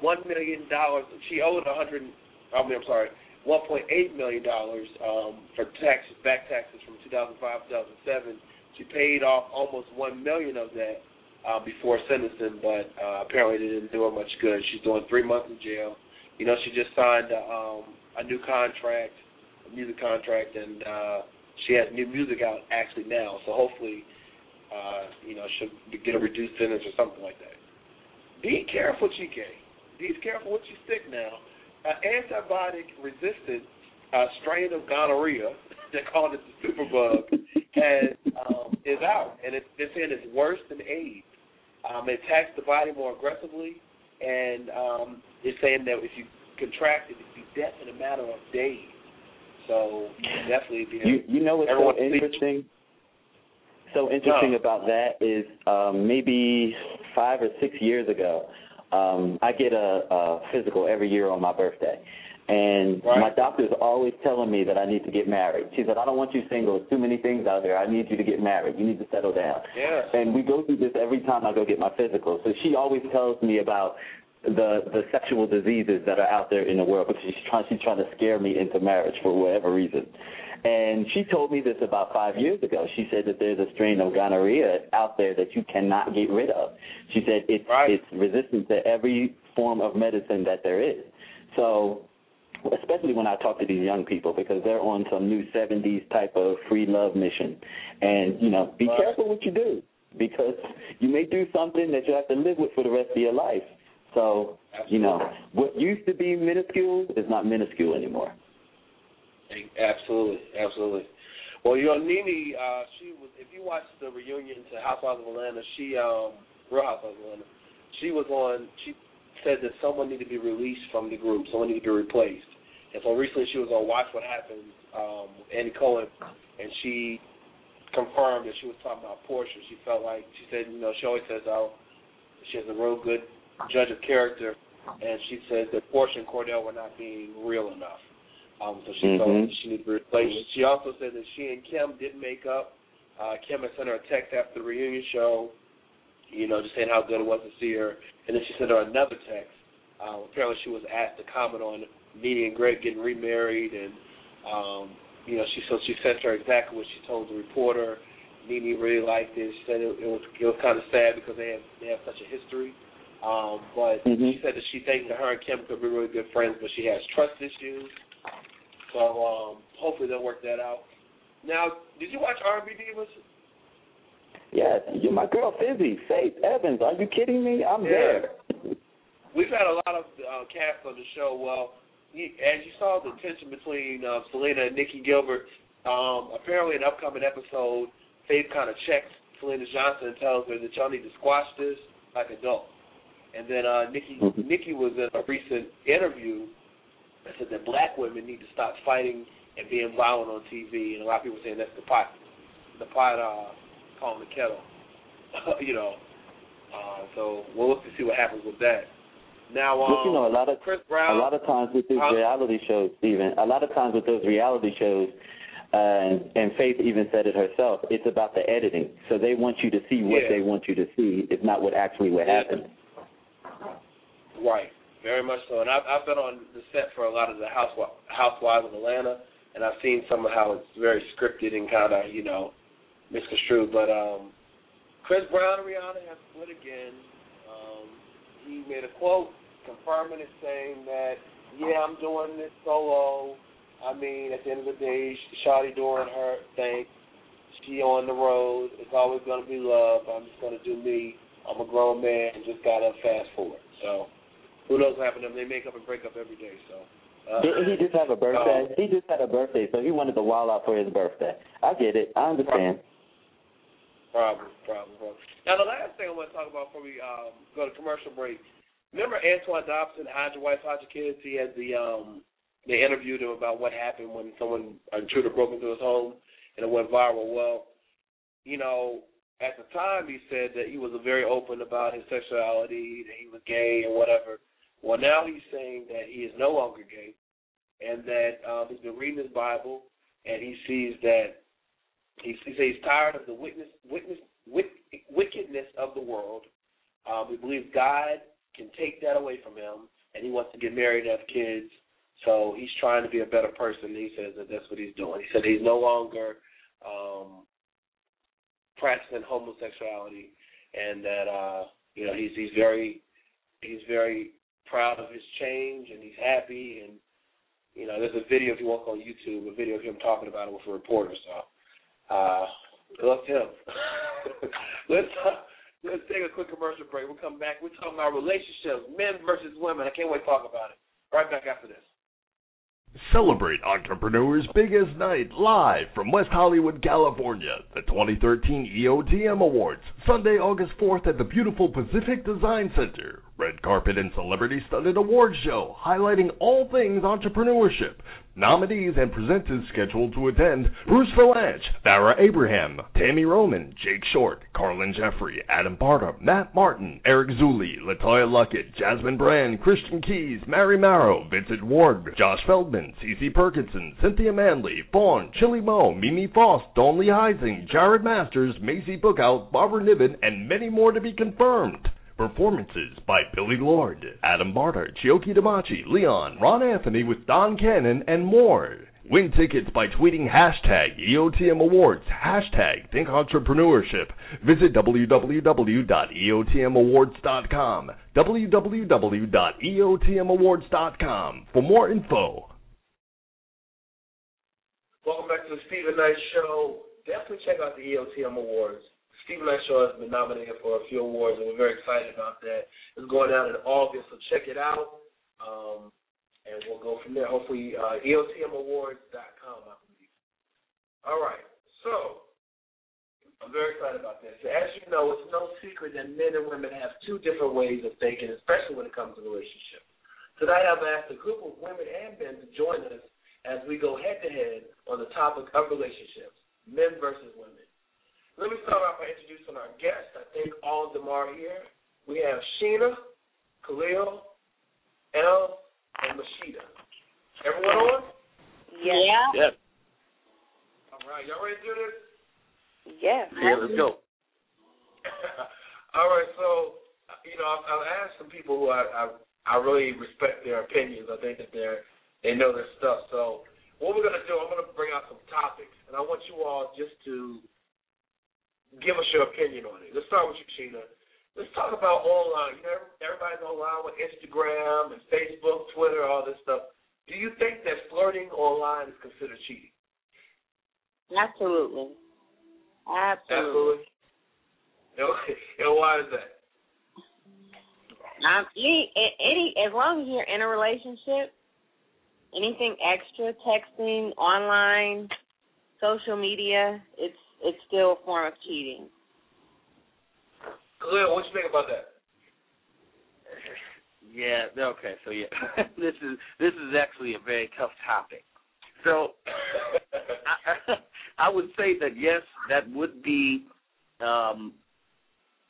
one million dollars. She owed a hundred. I mean, I'm sorry, one point eight million dollars um, for taxes, back taxes from 2005, 2007. She paid off almost one million of that uh, before sentencing, but uh, apparently it didn't do her much good. She's doing three months in jail. You know, she just signed a, um, a new contract, a music contract, and uh, she has new music out actually now. So hopefully, uh, you know, she'll get a reduced sentence or something like that. Be careful, Chike. Be careful what you stick now. An antibiotic resistant uh, strain of gonorrhea, <laughs> they call it the superbug, has um, is out, and it's, it's saying it's worse than AIDS. Um, it attacks the body more aggressively, and um, it's saying that if you contract it, it'd be death in a matter of days. So definitely, be You you know what's so interesting? So interesting No. about that is um, maybe five or six years ago, um, I get a, a physical every year on my birthday. And Right. my doctor's always telling me that I need to get married. She said, I don't want you single. There's too many things out there. I need you to get married. You need to settle down. Yeah. And we go through this every time I go get my physical. So she always tells me about the the sexual diseases that are out there in the world because she's trying she's trying to scare me into marriage for whatever reason. And she told me this about five years ago. She said that there's a strain of gonorrhea out there that you cannot get rid of. She said it's Right. it's resistant to every form of medicine that there is. So especially when I talk to these young people because they're on some new 70s type of free love mission. And, you know, be Right. careful what you do because you may do something that you have to live with for the rest of your life. So, you know, what used to be minuscule is not minuscule anymore. Absolutely, absolutely. Well, you know, Nene, uh, she was. If you watch the reunion to Housewives of Atlanta, she, um, Real Housewives of Atlanta, she was on. She said that someone needed to be released from the group, someone needed to be replaced. And so recently, she was on Watch What Happens, um, Andy Cohen, and she confirmed that she was talking about Porsha. She felt like she said, you know, she always says, oh, she has a real good judge of character, and she said that Porsha and Cordell were not being real enough. Um, so she felt Mhm. like she needed to be replaced. She also said that she and Kim didn't make up. Uh, Kim had sent her a text after the reunion show, you know, just saying how good it was to see her. And then she sent her another text. Uh, apparently, she was asked to comment on Nene and Greg getting remarried, and um, you know, she so she sent her exactly what she told the reporter. Nene really liked it. She said it, it was it was kind of sad because they have they have such a history. Um, but Mhm. she said that she thinks that her and Kim could be really good friends, but she has trust issues. So um, hopefully they'll work that out. Now, did you watch R&B Divas? Yes, you're my girl, Fizzy, Faith Evans. Are you kidding me? I'm Yeah. there. We've had a lot of uh, cast on the show. Well, you, as you saw the tension between uh, Syleena and Nicci Gilbert, um, apparently in an upcoming episode, Faith kind of checks Syleena Johnson and tells her that y'all need to squash this like adults. And then uh, Nicci Mhm. Nicci was in a recent interview that said that black women need to stop fighting and being violent on TV. And a lot of people saying that's the pot, the pot uh, calling the kettle. <laughs> you know. Uh, so we'll look to see what happens with that. Now, um, But you know, a lot of Chris Brown. a lot of times with these Huh? reality shows, Steven, a lot of times with those reality shows, uh, and, and Faith even said it herself, it's about the editing. So they want you to see what Yeah. they want you to see. It's not what actually what Yeah. happened. Right, very much so. And I've, I've been on the set for a lot of the housewi- Housewives of Atlanta, and I've seen some of how it's very scripted and kind of, you know, misconstrued. But um, Chris Brown and Rihanna have split again. Um, he made a quote confirming it, saying that, yeah, I'm doing this solo. I mean, at the end of the day, Shawty doing her thing. She on the road. It's always gonna be love. I'm just gonna do me. I'm a grown man and just gotta fast forward. So who knows what happened to them? They make up and break up every day. So. Uh, Didn't he just have a birthday? um, he just had a birthday, so he wanted to wild out for his birthday. I get it. I understand. Problem, problem, problem. Now, the last thing I want to talk about before we um, go to commercial break. Remember Antoine Dobson, Your Wife, Your Kids? He had the um, they interviewed him about what happened when someone intruder broke into his home and it went viral. Well, you know, at the time he said that he was very open about his sexuality, that he was gay and whatever. Well, now he's saying that he is no longer gay, and that um, he's been reading his Bible, and he sees that he, he says he's tired of the witness, witness, wick, wickedness of the world. Um, he believes God can take that away from him, and he wants to get married and have kids. So he's trying to be a better person. He says that that's what he's doing. He said he's no longer um, practicing homosexuality, and that uh, you know he's he's very he's very proud of his change, and he's happy. And you know, there's a video if you walk on YouTube, a video of him talking about it with a reporter. So <laughs> let's uh, let's take a quick commercial break. We'll come back. We're talking about relationships, men versus women. I can't wait to talk about it. Right back after this. Celebrate Entrepreneur's Biggest Night live from West Hollywood, California. The 2013 EOTM Awards, Sunday, August 4th at the beautiful Pacific Design Center. Red carpet and celebrity studded award show highlighting all things entrepreneurship. Nominees and presenters scheduled to attend Bruce Vilanch, Farrah Abraham, Tami Roman, Jake Short, Carlin Jeffrey, Adam Barta, Matt Martin, Eric Zuli, LeToya Luckett, Jasmine Brand, Christian Keyes, Mary Marrow, Vincent Ward, Josh Feldman, Cece Perkinson, Cynthia Manley, Vaughn, Chili Mo, Mimi Faust, Dawn Lee Heising, Jared Masters, Maci Bookout, Barbara Niven, and many more to be confirmed. Performances by Billy Lord, Adam Barta, Chioki Damachi, Leon, Ron Anthony with Don Cannon, and more. Win tickets by tweeting hashtag EOTM Awards, hashtag Think Entrepreneurship. Visit www.eotmawards.com, www.eotmawards.com for more info. Welcome back to the Steven Knight Show. Definitely check out the EOTM Awards. Steven Knight Show has been nominated for a few awards, and we're very excited about that. It's going out in August, so check it out, um, and we'll go from there. Hopefully, uh, EOTMAwards.com, I believe. All right, so I'm very excited about this. As you know, it's no secret that men and women have two different ways of thinking, especially when it comes to relationships. Tonight, I've asked a group of women and men to join us as we go head to head on the topic of relationships, men versus women. Let me start off by introducing our guests. I think all of them are here. We have Sheena, Khalil, El, and Mashida. Everyone on? Yeah. Yep. All right, y'all ready to do this? Yeah. Yeah, let's go. <laughs> all right, so you know, I've, I've asked some people who I, I I really respect their opinions. I think that they're they know their stuff. So what we're gonna do, I'm gonna bring out some topics, and I want you all just to give us your opinion on it. Let's start with you, Sheena. Let's talk about online. You know, everybody's online with Instagram and Facebook, Twitter, all this stuff. Do you think that flirting online is considered cheating? Absolutely. Absolutely. Absolutely. Okay. <laughs> And why is that? Um, any, any, as long as you're in a relationship, anything extra, texting, online, social media, it's it's still a form of cheating. Khalil, what you think about that? <laughs> Yeah. Okay. So yeah, <laughs> this is this is actually a very tough topic. So <laughs> I, I would say that yes, that would be, um,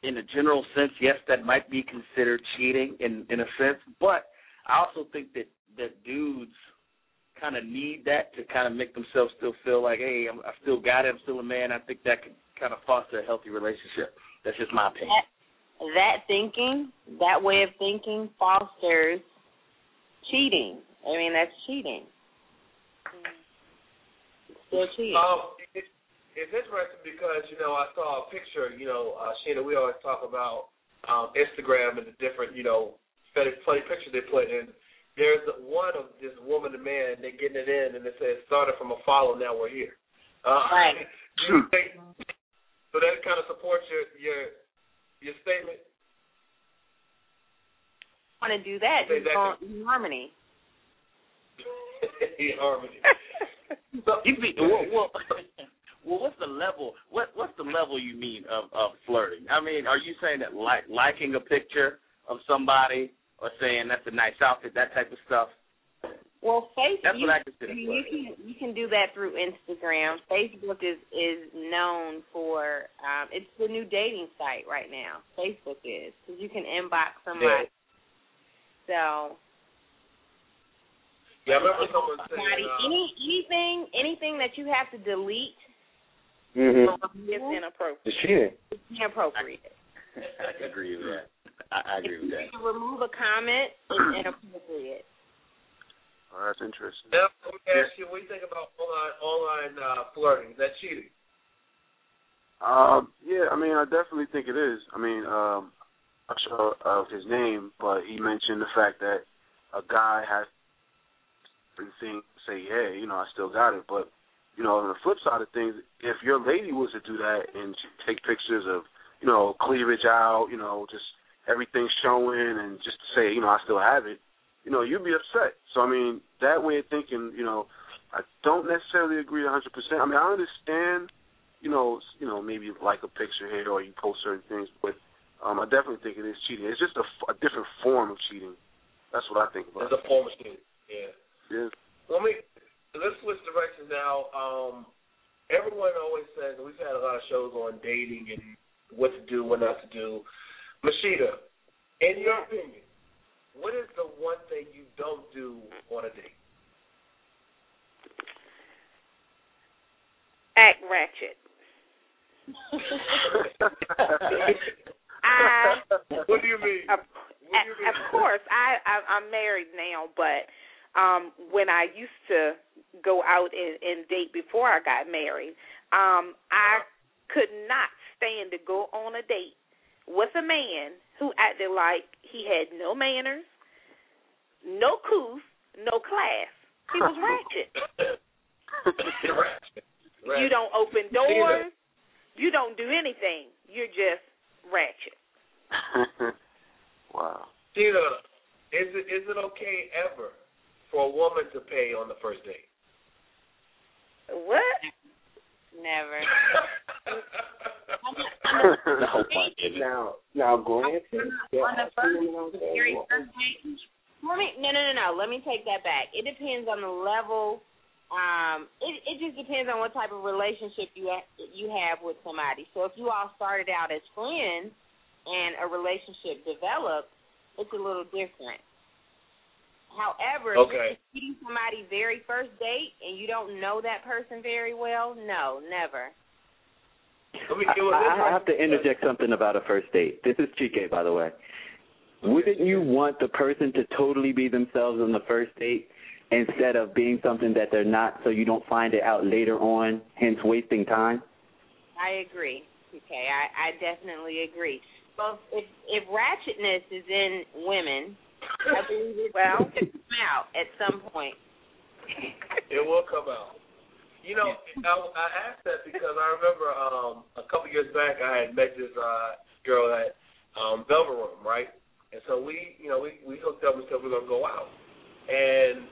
in a general sense, yes, that might be considered cheating in in a sense. But I also think that that dudes kind of need that to kind of make themselves still feel like, hey, I'm, I still got it. I'm still a man. I think that could kind of foster a healthy relationship. That's just my opinion. That, that thinking, that way of thinking, fosters cheating. I mean, that's cheating. Still cheating. Um, it, it's interesting because you know I saw a picture. You know, uh, Sheena, we always talk about um, Instagram and the different you know funny, funny pictures they put in, there's one of this woman and man. They're getting it in, and it says started from a follow. Now we're here. Uh, Right. do <laughs> you think, so that kind of supports your your your statement. Want to do that? Say Just that. <laughs> in harmony. <laughs> Harmony. You mean well, well, well, what's the level? What what's the level you mean of of flirting? I mean, are you saying that like liking a picture of somebody or saying that's a nice outfit, that type of stuff? Well, Facebook. That's you, what I consider you flirting. can you can do that through Instagram. Facebook is is known for um, it's the new dating site right now. Facebook is because you can inbox somebody. So Yeah, I remember someone saying. somebody, Uh, any anything anything that you have to delete Mm-hmm. is inappropriate. It's cheating. It's inappropriate. I agree with that. I, I agree with that. Remove a comment is <clears throat> inappropriate. Oh, that's interesting. Now, let me ask you, what do you think about online online uh, flirting? Is that cheating? Um, yeah, I mean, I definitely think it is. I mean, um, I'm not sure of his name, but he mentioned the fact that a guy has to think, say, hey, you know, I still got it. But, you know, on the flip side of things, if your lady was to do that and take pictures of, you know, cleavage out, you know, just everything showing and just to say, you know, I still have it, you know, you'd be upset. So, I mean, that way of thinking, you know, I don't necessarily agree 100%. I mean, I understand you know, you know, maybe like a picture here or you post certain things, but um, I definitely think it is cheating. It's just a, a different form of cheating. That's what I think about. It's a form of cheating. Yeah. Yeah. Let me let's switch directions now. Um, everyone always says and we've had a lot of shows on dating and what to do, what not to do. Mashida, in your opinion, what is the one thing you don't do on a date? Act ratchet. I <laughs> what do you mean? Of, What you mean? of course, I, I I'm married now, but um when I used to go out and, and date before I got married, um I could not stand to go on a date with a man who acted like he had no manners, no couth, no class. He was <laughs> ratchet. Ratchet. You don't open doors. You don't do anything. You're just ratchet. <laughs> wow. Tina, is it is it okay ever for a woman to pay on the first date? What? Never. <laughs> No, my goodness. now, now, granted, there on the first, some, you know what I'm the saying, very well, first date. Let me no no no no. Let me take that back. It depends on the level. Um, it it just depends on what type of relationship you ha- you have with somebody. So if you all started out as friends and a relationship developed, it's a little different. However, Okay. if you're meeting somebody very first date and you don't know that person very well, no, never. Let me I, do it this I have to interject something about a first date. This is Chike, by the way. Wouldn't you want the person to totally be themselves on the first date instead of being something that they're not, so you don't find it out later on, hence wasting time? I agree. Okay, I, I definitely agree. Well, if if ratchetness is in women, I believe it Well- <laughs> will come out at some point. It will come out. You know, I, I asked that because I remember um, a couple years back I had met this uh, girl at um, Velvet Room, right? And so we, you know, we we hooked up and said we are gonna go out, and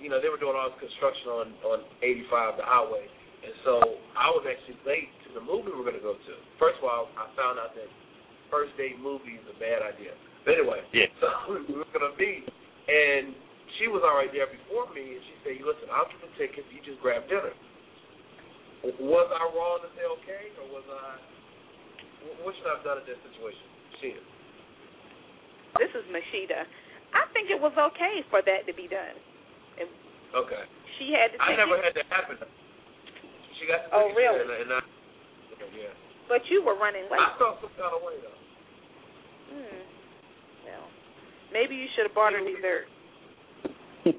you know they were doing all this construction on on 85 the highway, and so I was actually late to the movie we were gonna go to. First of all, I found out that first date movie is a bad idea. But anyway, Yeah. So we were gonna meet, and she was already there before me, and she said, "Listen, I'll get the tickets. You just grab dinner." Was I wrong to say okay, or was I? What should I have done in this situation? She. This is Mashida. I think it was okay for that to be done. If Okay. she had to I never it, had that happen. She got the Oh, really? And, and I, yeah. but you were running late. I felt some kind of way though. Hmm. Well, maybe you should have bought her dessert. <laughs>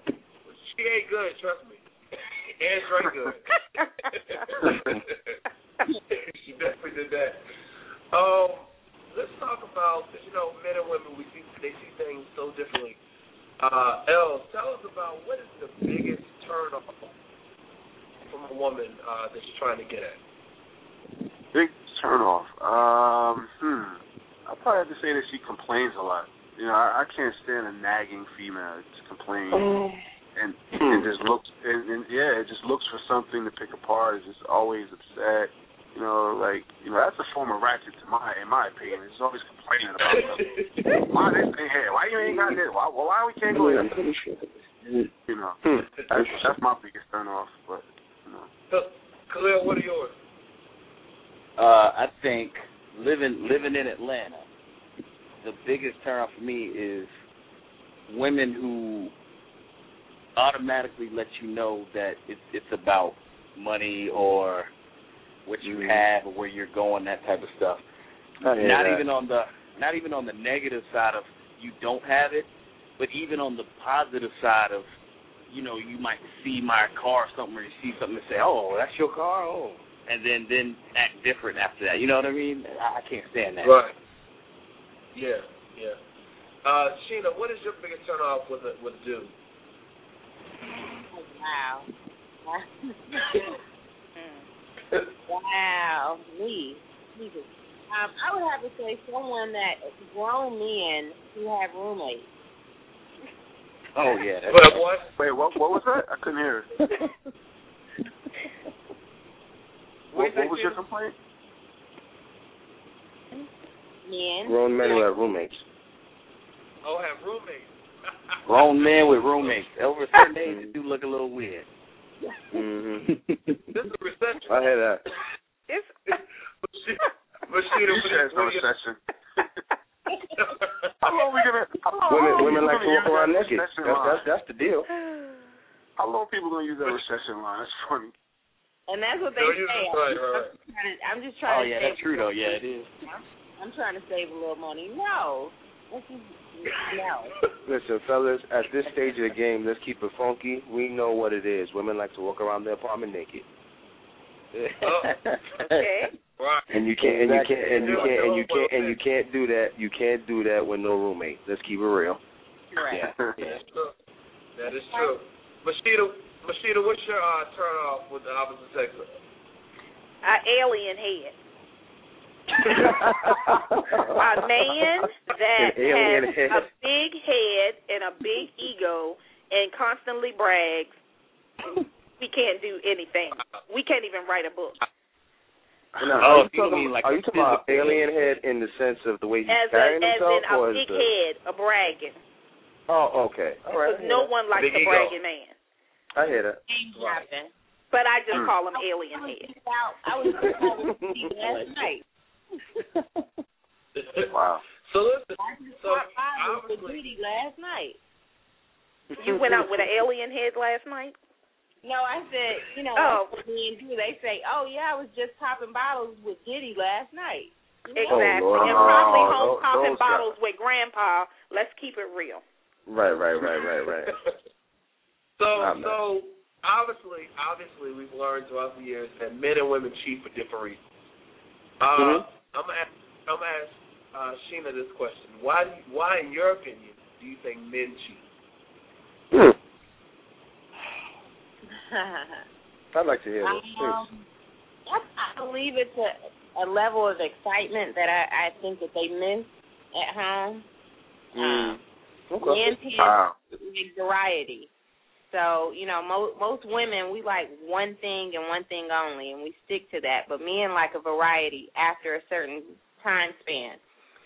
She ain't good, trust me. and straight good. <laughs> <laughs> she definitely did that. Um, let's talk about 'cause, you know men and women we see they see things so differently. Uh, El, tell us about what is the biggest turn off from a woman uh, that you're trying to get at. Big turn off. Um, hmm. I probably have to say that she complains a lot. You know, I, I can't stand a nagging female that just complains and and just looks and, and yeah, it just looks for something to pick apart. Is just always upset. You know, like you know, that's a form of ratchet to my in my opinion. It's always complaining about <laughs> something. why this ain't here? Why you ain't got this? Why well, why we can't go here? You know, that's that's my biggest turn off. But you know, Khalil, what are yours? Uh, I think living living in Atlanta, the biggest turnoff for me is women who automatically let you know that it's it's about money or what you mm-hmm. have or where you're going, that type of stuff. Not that. even on the not even on the negative side of you don't have it, but even on the positive side of, you know, you might see my car or something or you see something and say, Oh, that's your car? Oh and then then act different after that. You know what I mean? I, I can't stand that. Right. Yeah, yeah. Uh, Sheena, what is your biggest turn off with a with a dude? Wow. <laughs> wow. Me. Me too. Um, I would have to say someone that grown men who have roommates. Oh yeah. <laughs> That's What? What? wait, what what was that? I couldn't hear. <laughs> What, what was your complaint? Men. Grown men who have roommates. Oh, have roommates. <laughs> Grown men with roommates. Over a certain age it do look a little weird. Mm-hmm. This is a reception. I hear that. It's <laughs> But Sheena, You what said it's no what is- recession. How long <laughs> are we gonna? How long Women how long women like to gonna walk use around that naked. recession That's line? that's that's the deal. How long people gonna use that recession line? That's funny. And that's what they No, say. right, right, right. I'm, trying to, I'm just trying Oh yeah, save that's true though. Yeah, it is. I'm trying to save a little money. No. This is no. Listen, fellas, at this stage of the game, let's keep it funky. We know what it is. Women like to walk around their apartment naked. <laughs> okay. Right. And you can't, and you can't, and you can't, and you can't, and you can't do that. You can't do that with no roommate. Let's keep it real. Correct. Yeah. yeah. True. That is true. Machida, Machida, what's your uh, turn off with the opposite sex? A alien head. <laughs> A man that <laughs> An alien has head. a big head and a big ego and constantly brags. We can't do anything. We can't even write a book. Now, Oh, are you you talking, mean like are you talking about physical- alien head in the sense of the way he's As a carrying as himself, in a or is big the? head, a bragging. Oh, okay. All right. Because no one likes a bragging man. I hear that. Ain't happen. But I just Mm. call him alien head. I was just talking to last night. <laughs> Wow. So listen, I just so dropped by with the duty last night. You went out with an <laughs> alien head last night? No, I said, you know, Oh. like me and you, they say, oh yeah, I was just popping bottles with Diddy last night. Exactly. Lord. and probably Oh, home those- popping those guys. bottles with grandpa. Let's keep it real. Right, right, right, right, right. <laughs> so I'm not- so obviously, obviously, we've learned throughout the years that men and women cheat for different reasons. Uh, Mhm. I'm gonna ask, I'm gonna ask uh, Sheena this question: Why, do you- why, in your opinion, do you think men cheat? <sighs> I'd like to hear this. Please. um, I, I believe it's a, a level of excitement that I, I think that they miss at home. Mm. Um, Okay. Men tend Wow. to like variety. So, you know, mo- most women, we like one thing and one thing only, and we stick to that. But men like a variety after a certain time span.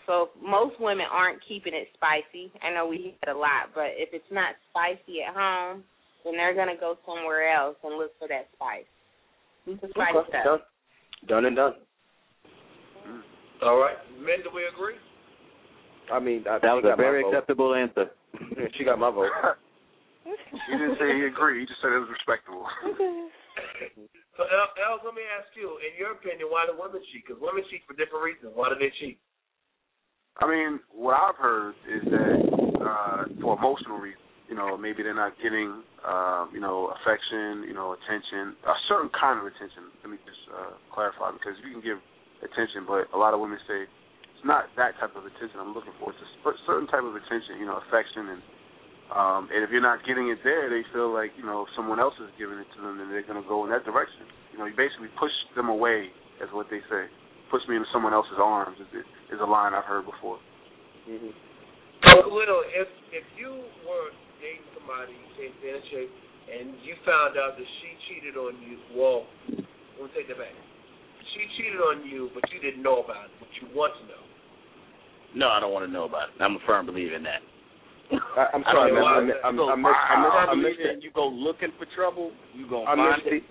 So most women aren't keeping it spicy. I know we hear it a lot, but if it's not spicy at home, then they're going to go somewhere else and look for that spice. The spice Okay. stuff. Done. Done and done. Mm-hmm. All right, men, do we agree? I mean, I, That was a very vote. acceptable answer. <laughs> She got my vote. <laughs> he didn't say he agreed. He just said it was respectable. So, El, El, let me ask you, in your opinion, why do women cheat? Because women cheat for different reasons. Why do they cheat? I mean, what I've heard is that uh, for emotional reasons, you know, maybe they're not getting, uh, you know, affection, you know, attention, a certain kind of attention. Let me just uh, clarify because you can give attention, but a lot of women say it's not that type of attention I'm looking for. It's a certain type of attention, you know, affection and Um, and if you're not getting it there, they feel like you know someone else is giving it to them, and they're going to go in that direction. You know, you basically push them away, as what they say. Push me into someone else's arms is, is a line I've heard before. Mm-hmm. So, Khalil, if if you were dating somebody, you say in shape, and you found out that she cheated on you, well, let me take that back. She cheated on you, but you didn't know about it, but you want to know. No, I don't want to know about it. I'm a firm believer in that. I, I'm sorry, don't man. I, mi- I, So, I missed. I missed. I missed believer it. You go looking for trouble. You gonna I find the. it.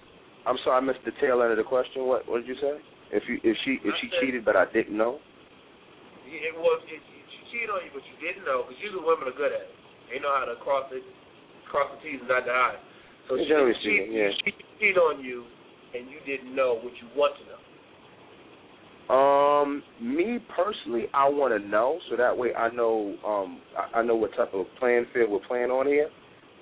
I'm sorry, I missed the tail end of the question. What What did you say? If you if she if she cheated but I didn't know. It was it, she cheated on you, but you didn't know because usually women are good at it. They know how to cross it, cross the T's and dot the I's. So she, Generally she, yeah. she cheated on you, and you didn't know what you want to know. Um, me personally, I want to know so that way I know um I, I know what type of playing field we're playing on here.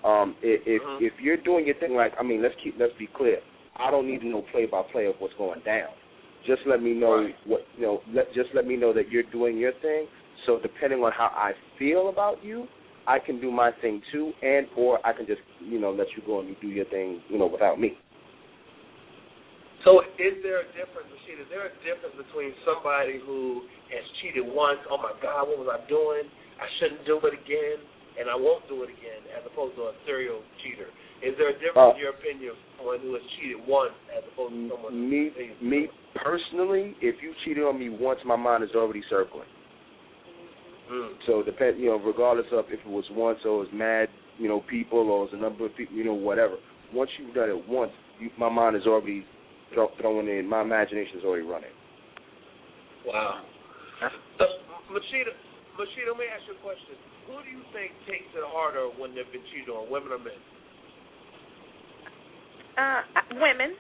Um, if if, Mm-hmm. if you're doing your thing like I mean, let's keep let's be clear. I don't need to know play by play of what's going down. Just let me know what you know. Let just let me know that you're doing your thing. So depending on how I feel about you, I can do my thing too, and or I can just you know let you go and you do your thing you know without me. So is there a difference, Rashid? Is there a difference between somebody who has cheated once? Oh my God, what was I doing? I shouldn't do it again, and I won't do it again, as opposed to a serial cheater. Is there a difference Uh, in your opinion of someone who has cheated once as opposed to someone Me, me personally, if you cheated on me once, my mind is already circling. Mm. So depend, you know, regardless of if it was once or it was mad, you know, people or it was a number of people, you know, whatever. Once you've done it once, you, my mind is already throw, throwing in. My imagination is already running. Wow. So, Machida, Machida, let me ask you a question. Who do you think takes it harder when they've been cheated on, women or men? Uh, women,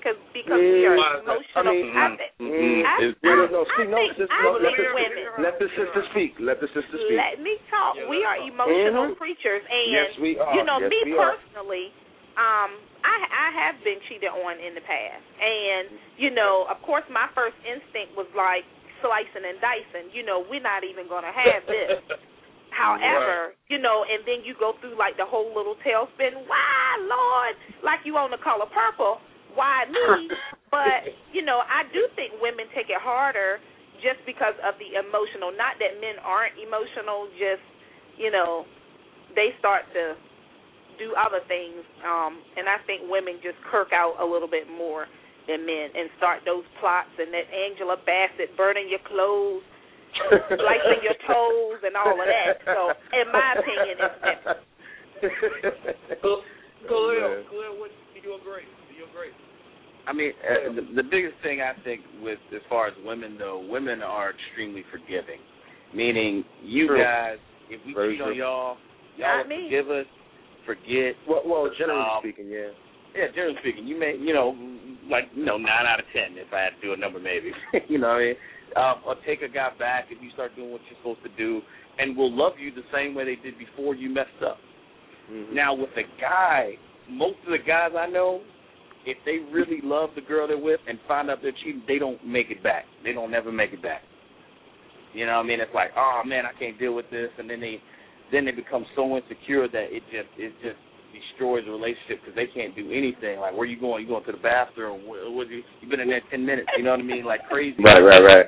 cause because we are Mm, emotional. I mean, I thi- mm, I- it's- I- no, no, I see, no, think- sis, I no, think let the, women- let the sister speak. Let the sister speak. Let me talk. we are emotional Mhm. creatures, and Yes, we are. you know, Yes, me we are. personally, um, I I have been cheated on in the past, and you know, of course, my first instinct was like slicing and dicing. You know, we're not even going to have this. <laughs> However, you know, and then you go through like the whole little tailspin. Why, Lord? Like you on the color purple. Why me? <laughs> but you know, I do think women take it harder just because of the emotional. Not that men aren't emotional, just you know, they start to do other things. Um, and I think women just kirk out a little bit more than men and start those plots and that Angela Bassett burning your clothes, <laughs> slicing your toes, and all of that. So, in my opinion, it's different. Khalil, Khalil, what, do you agree? Do you agree? I mean, uh, the, the biggest thing I think with as far as women though, women are extremely forgiving. Meaning, you True. guys, if we Very cheat on y'all, y'all Not will me. forgive us, forget. Well, well generally Um, speaking, yeah. Yeah, generally speaking, you may, you know, like you know, nine out of ten if I had to do a number, maybe. <laughs> you know, what I mean, um, or take a guy back if you start doing what you're supposed to do, and will love you the same way they did before you messed up. Mhm. Now with a guy, most of the guys I know, if they really love the girl they're with and find out they're cheating, they don't make it back. They don't ever make it back. You know what I mean? It's like, oh man, I can't deal with this, and then they, then they become so insecure that it just, it just destroys the relationship because they can't do anything. Like, where you going? You going to the bathroom? What, what you, you've been in there ten minutes. You know what I mean? Like crazy. Right, right, right.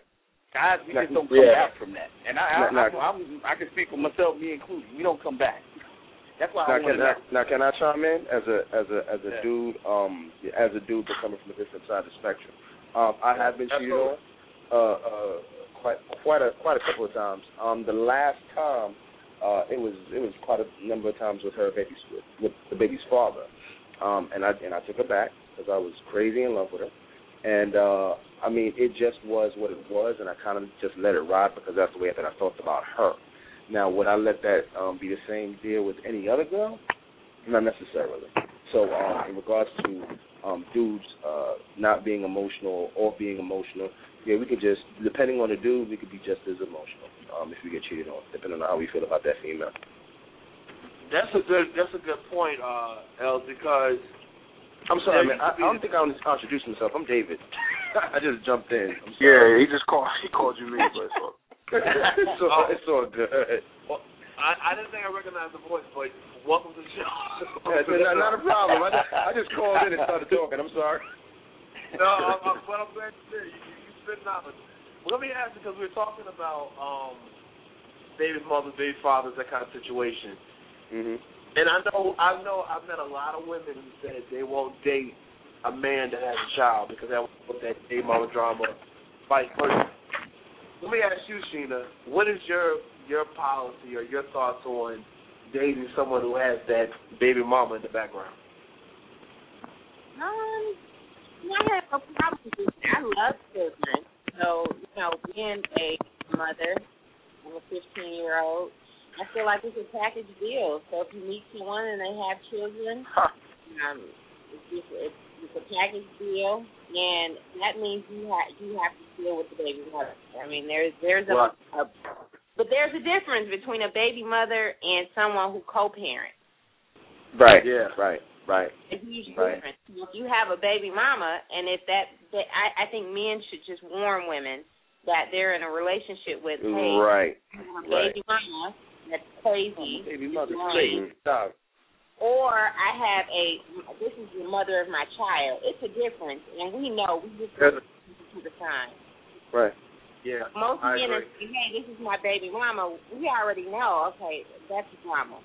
Guys, we just don't come Yeah. back from that. And I, I, Now- I, I'm, I can speak for myself, me included. We don't come back. That's why Now I can, now, now can I chime in as a as a as a Yeah. dude um as a dude but coming from a different side of the spectrum. Um I have been cheated on uh uh quite quite a quite a couple of times. Um the last time uh it was it was quite a number of times with her baby's with, with the baby's father. Um and I and I took her back because I was crazy in love with her. And uh I mean it just was what it was and I kind of just let it ride because that's the way that I felt about her. Now, would I let that um, be the same deal with any other girl? Not necessarily. So, um, in regards to um, dudes uh, not being emotional or being emotional, yeah, we could just, depending on the dude, we could be just as emotional um, if we get cheated on, depending on how we feel about that female. That's a good. That's a good point, uh, El, because I'm sorry, man. I, I don't think I introduced myself. I'm David. <laughs> I just jumped in. I'm Yeah, he just called. He called you me, but it's all- <laughs> it's, all, it's all good. Well, I I, I didn't think I recognized the voice, but welcome to the show. <laughs> Yeah, so not, not a problem. I just, I just called in and started talking. I'm sorry. no, I'm, I'm, but I'm glad you did. You, you, you spit knowledge. Well, let me ask because we were talking about um, baby mothers, baby fathers, that kind of situation. Mhm. And I know, I know, I've met a lot of women who said they won't date a man that has a child because they don't want that baby mama drama, vice versa. Let me ask you, Sheena, what is your your policy or your thoughts on dating someone who has that baby mama in the background? Um, I have no problem with it. I love children. So, you know, being a mother, I'm a 15 year old, I feel like it's a package deal. So if you meet someone and they have children, um, it's just it's, it's a package deal, and that means you have you have to deal with the baby mother. I mean, there's there's a, Right. a but there's a difference between a baby mother and someone who co-parents. Right. Yeah. Right. Right. a huge Right. difference. If you have a baby mama, and if that, that I, I think men should just warn women that they're in a relationship with, hey, Right. you have a Right. baby mama that's crazy, Baby mother. lying, Stop. or I have a this is the mother of my child. It's a difference, and we know we just There's to the sign. Right. Yeah, Most I men agree. are hey, this is my baby mama. We already know. Okay, that's his mama.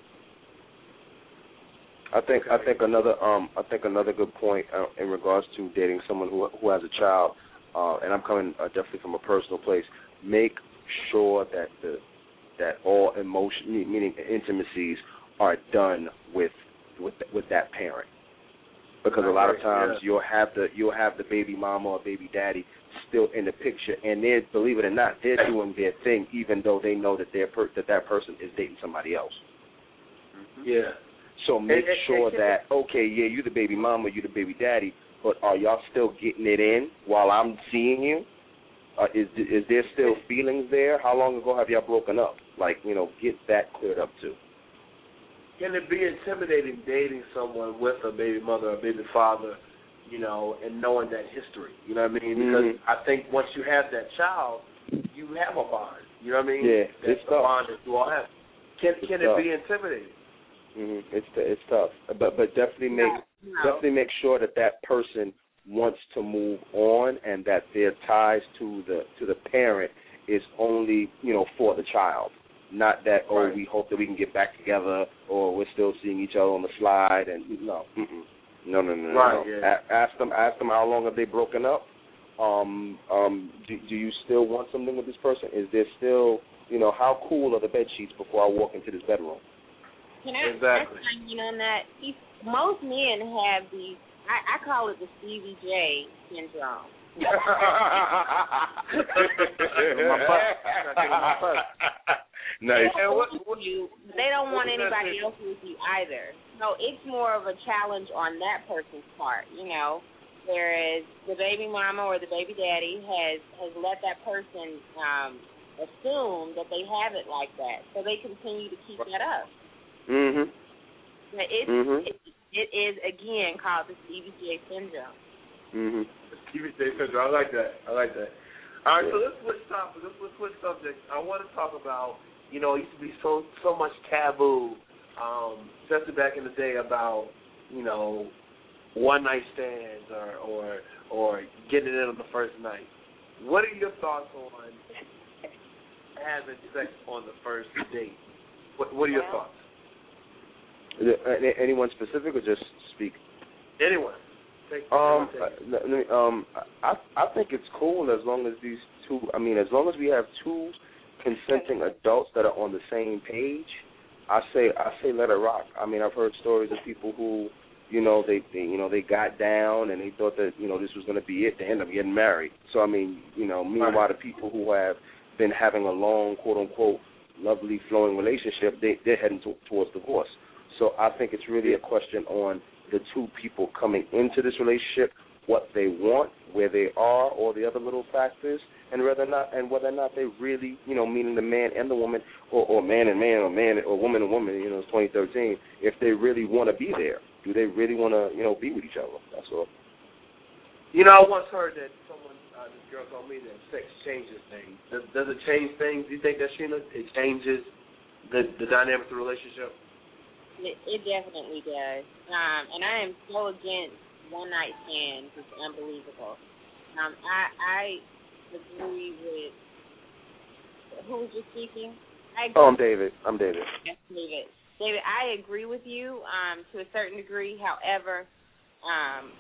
I think I think another um I think another good point uh, in regards to dating someone who who has a child, uh, and I'm coming uh, definitely from a personal place. Make sure that the that all emotion meaning intimacies are done with with with that parent, because a lot of times yeah. you'll have the you'll have the baby mama or baby daddy still in the picture, and they're believe it or not they're doing their thing even though they know that they're per- that that person is dating somebody else. Yeah. So make And- and- sure and- that okay, yeah, you the baby mama, you the baby daddy, but are y'all still getting it in while I'm seeing you? Uh, is is there still feelings there? How long ago have y'all broken up? Like you know, get that cleared up too. Can it be intimidating dating someone with a baby mother or baby father, you know, and knowing that history? You know what I mean? Because Mhm. I think once you have that child, you have a bond. You know what I mean? Yeah, That's it's the tough. bond that you all have. Can It's can tough. it be intimidating? Hmm It's it's tough, but but definitely make No. definitely make sure that that person wants to move on and that their ties to the to the parent is only you know for the child not that oh Right. we hope that we can get back together or we're still seeing each other on the slide and no mm-mm. no no no no, Right, no. yeah. A- ask them ask them how long have they broken up um um do, do you still want something with this person is there still you know how cool are the bed sheets before I walk into this bedroom Can I, Exactly. I chime in on that? See, most men have these. I, I call it the Stevie J syndrome. My butt. I think my butt. nice They And don't what- want you. They don't want what does that anybody else with you either. So it's more of a challenge on that person's part, you know. Whereas the baby mama or the baby daddy has has let that person um assume that they have it like that, so they continue to keep that up. Mhm But it's Mhm. it, it is again called the Stevie J syndrome. mhm TV syndrome. I like that. I like that. All right, so let's switch topics. Let's, let's switch subjects. I want to talk about, you know, it used to be so so much taboo, um, especially back in the day about, you know, one night stands or or or getting it in on the first night. What are your thoughts on <laughs> having sex on the first date? What What are your thoughts? Any- anyone specific or just speak Anyone? Um, uh, it. let me- um, I I think it's cool as long as these two. I mean, as long as we have two consenting adults that are on the same page. I say I say let it rock. I mean, I've heard stories of people who, you know, they, they you know they got down and they thought that you know this was going to be it. They end up getting married. So I mean, you know, meanwhile the people who have been having a long quote unquote lovely flowing relationship, they they're heading to, towards divorce. So I think it's really a question on the two people coming into this relationship, what they want, where they are, all the other little factors, and whether or not and whether or not they really, you know, meaning the man and the woman, or, or man and man, or man or woman and woman, you know, it's 2013. If they really want to be there, do they really want to, you know, be with each other? That's all. You know, I once heard that someone, uh, this girl told me that sex changes things. Does, does it change things? Do you think that, Sheena? It changes the the dynamics of the relationship? It, it definitely does. Um, and I am so against one night stands. It's unbelievable. Um, I I agree with who was just speaking. I agree Oh, I'm David. I'm David. Yes, David. David, I agree with you um, to a certain degree. However, um,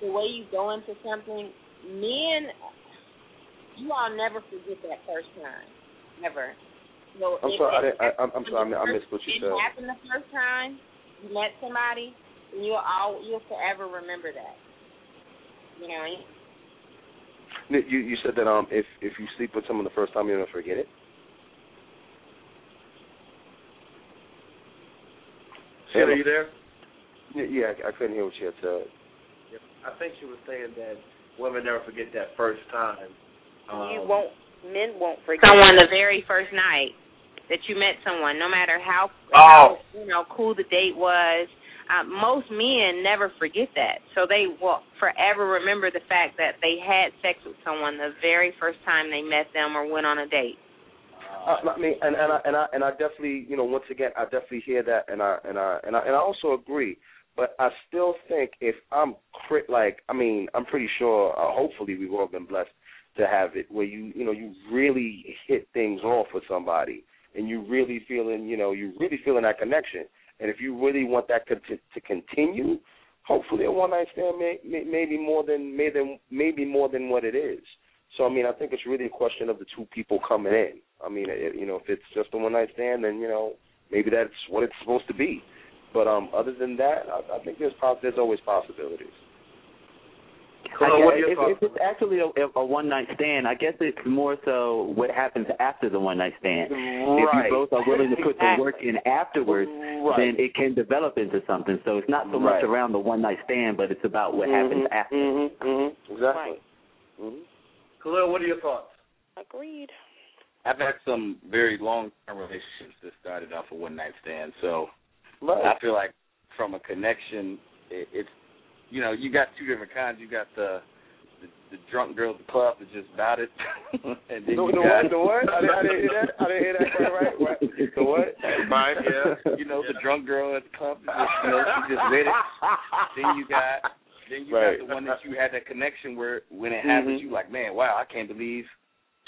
the way you go into something, men, you all never forget that first time. Never. So I'm sorry. I, didn't, I, I'm, I'm sorry. I missed what you said. it said. happened the first time you met somebody, and you'll all you'll forever remember that. You know, You you said that um if if you sleep with someone the first time you're gonna forget it. Sid, are you there? Yeah, yeah, I, I couldn't hear what you had said. Yep. I think she was saying that women never forget that first time. Um, you won't. Men won't forget. someone the very first night that you met someone, no matter how, Oh. how you know cool the date was. Uh, most men never forget that, so they will forever remember the fact that they had sex with someone the very first time they met them or went on a date. Uh, I mean, and and I and I and I definitely, you know, once again, I definitely hear that, and I and I and I and I also agree. But I still think if I'm crit, like, I mean, I'm pretty sure. Uh, hopefully, we've all been blessed to have it where you, you know, you really hit things off with somebody, and you really feeling, you know, you really feeling that connection. And if you really want that to, to continue, hopefully a one night stand may, may maybe more than maybe maybe more than what it is. So I mean, I think it's really a question of the two people coming in. I mean, it, you know, if it's just a one night stand, then you know maybe that's what it's supposed to be. But um, other than that, I, I think there's there's always possibilities. Hello, what are your if, thoughts? if it's actually a, a one night stand, I guess it's more so what happens after the one night stand. If you both are willing to put the work in afterwards, Right. then it can develop into something. So it's not so much around the one night stand, but it's about what happens Mhm, after. mhm, mhm, exactly. Mhm. Khalil, what are your thoughts? Agreed. I've had some very long term relationships that started off a one night stand. So Right. I feel like from a connection, it, it's you know you got two different kinds. You got the the, the drunk girl at the club that just about it, <laughs> and then The, you the got what? The what? I, didn't- I didn't hear that. I didn't hear that quite right. What? The what? Mine, yeah. you know the drunk girl at the club that just you know she just with it. Then you got then you Right. got the one that you had that connection where when it happens Mhm. you like man wow I can't believe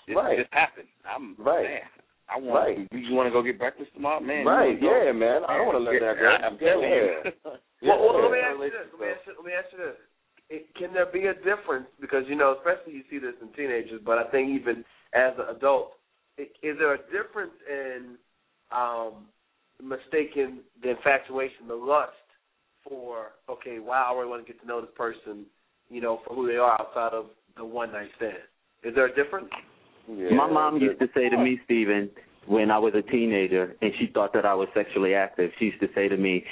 this Right. just happened. I'm Right. man. I want. Right. You want to go get breakfast tomorrow, man? Right, wanna go- yeah, man. I don't wanna let that go. I- I'm telling Yeah. Well, well, let me ask you this. Let me ask you, let me ask you this. It, can there be a difference? Because you know, especially you see this in teenagers, but I think even as an adult, i- is there a difference in um, mistaking the infatuation, the lust for okay, wow, I really want to get to know this person, you know, for who they are outside of the one night stand? Is there a difference? Yeah. My mom used to say to me, Steven, when I was a teenager, and she thought that I was sexually active, she used to say to me,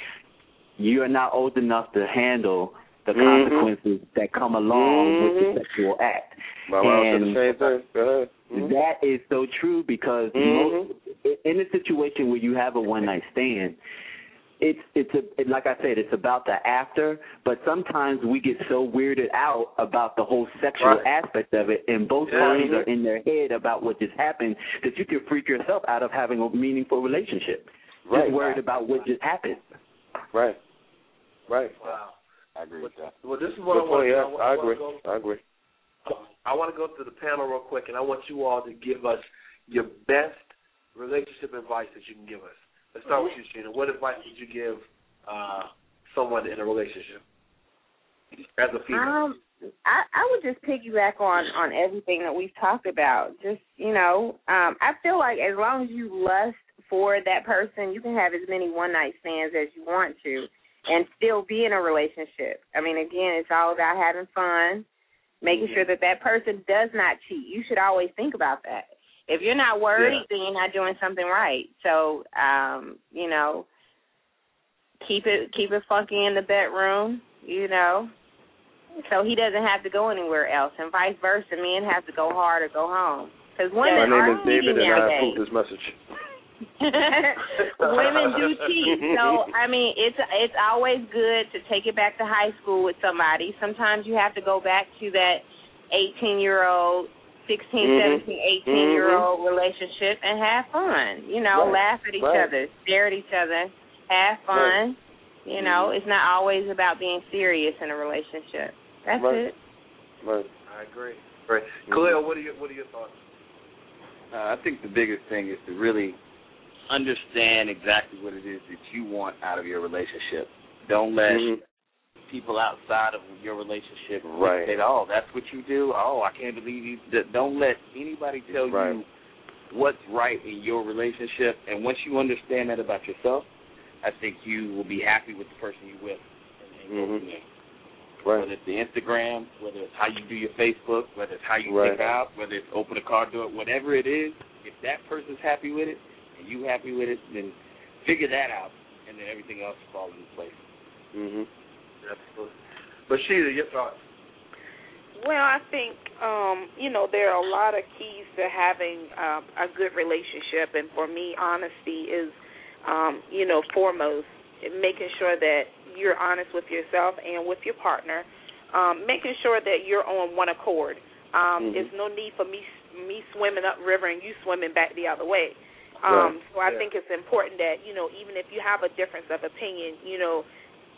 "You are not old enough to handle the Mhm. consequences that come along with Mhm. the sexual act." My and the same thing. Go ahead. Mhm. that is so true because Mhm. most, in a situation where you have a one night stand, it's it's a it, like I said, it's about the after. But sometimes we get so weirded out about the whole sexual Right. aspect of it, and both Yeah. parties are in their head about what just happened that you can freak yourself out of having a meaningful relationship. Right. Just worried about what just happened. Right. Right. Wow. I agree with that. Well, this is what Good I want point, to yeah, do. I agree. go- I agree. I want to go to the panel real quick, and I want you all to give us your best relationship advice that you can give us. Let's start with you, Sheena. What advice would you give uh, someone in a relationship as a female? Um, I, I would just piggyback on on everything that we've talked about. Just you know, um, I feel like as long as you lust for that person, you can have as many one night stands as you want to, and still be in a relationship. I mean, again, it's all about having fun, making sure that that person does not cheat. You should always think about that. If you're not worried, Yeah. then you're not doing something right. So, um, you know, keep it keep it funky in the bedroom. You know, so he doesn't have to go anywhere else, and vice versa. Men have to go hard or go home. Because My women name are is David, and I nowadays. approve this message. <laughs> women do cheat. So I mean, it's it's always good to take it back to high school with somebody. Sometimes you have to go back to that eighteen year old 16, Mhm. 17, 18 year old relationship and have fun. You know, Right. laugh at each Right. other, stare at each other, have fun. You know, it's not always about being serious in a relationship. That's Right. it. Right. I agree. Great. Khalil, what are your what are your thoughts? Uh, I think the biggest thing is to really understand exactly what it is that you want out of your relationship. Don't let Mhm. people outside of your relationship Right. dictate, oh, that's what you do. Oh, I can't believe you. Don't let anybody tell Right. you what's right in your relationship. And once you understand that about yourself, I think you will be happy with the person you're with. And, and go Mhm. Right. Whether it's the Instagram, whether it's how you do your Facebook, whether it's how you Right. pick out, whether it's open a car door, whatever it is, if that person's happy with it and you happy with it, then figure that out, and then everything else will fall into place. Mhm. Absolutely. Bashida, your thoughts? Well, I think um, you know there are a lot of keys to having um, a good relationship, and for me, honesty is um, you know foremost. Making sure that you're honest with yourself and with your partner, um, making sure that you're on one accord. Um, Mhm. There's no need for me me swimming upriver and you swimming back the other way. Um, Right. So I Yeah. think it's important that you know even if you have a difference of opinion, you know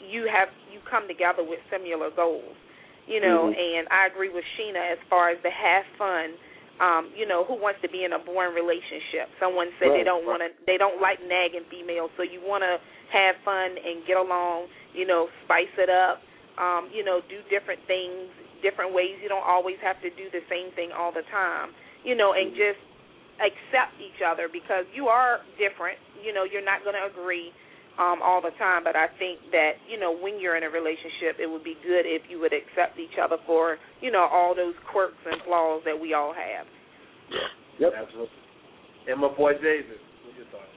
you have you come together with similar goals you know Mhm. and i agree with sheena as far as the have fun um you know who wants to be in a boring relationship someone said they don't right. want to they don't like nagging females so you want to have fun and get along you know spice it up um you know do different things different ways you don't always have to do the same thing all the time you know and just accept each other because you are different you know you're not going to agree um all the time but i think that you know when you're in a relationship it would be good if you would accept each other for you know all those quirks and flaws that we all have Yeah. Yep. Absolutely. And my boy David, what's your thoughts?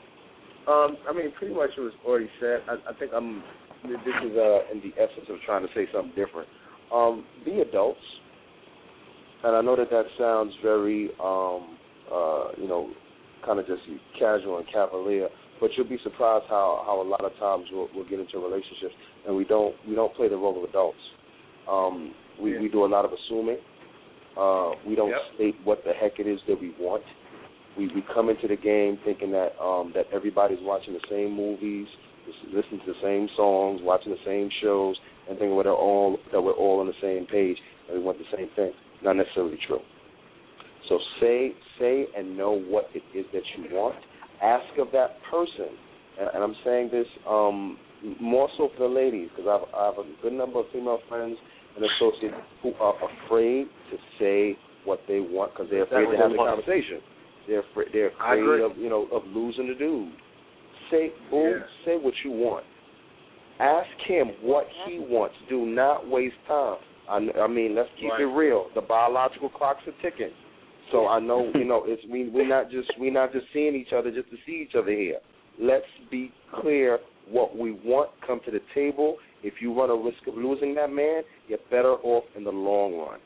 Um, I mean, pretty much it was already said. I, I think I'm. This is uh, in the essence of trying to say something different. Um, be adults, and I know that that sounds very, um, uh, you know, kind of just casual and cavalier. But you'll be surprised how how a lot of times we'll, we'll get into relationships and we don't we don't play the role of adults. Um, we we do a lot of assuming. Uh, we don't Yep. state what the heck it is that we want. We we come into the game thinking that um, that everybody's watching the same movies, listening to the same songs, watching the same shows, and thinking we're all that we're all on the same page and we want the same thing. Not necessarily true. So say say and know what it is that you want. Ask of that person, and, and I'm saying this um, more so for the ladies because I've I have a good number of female friends and associates who are afraid to say what they want because they're afraid to have the conversation. They're afraid, they're afraid of you know of losing the dude. Say boom, Yeah. say what you want. Ask him what he wants. Do not waste time. I, I mean, let's keep Right. it real. The biological clocks are ticking. So I know, <laughs> you know, it's we we're not just we're not just seeing each other just to see each other here. Let's be clear what we want. Come to the table. If you run a risk of losing that man, you're better off in the long run.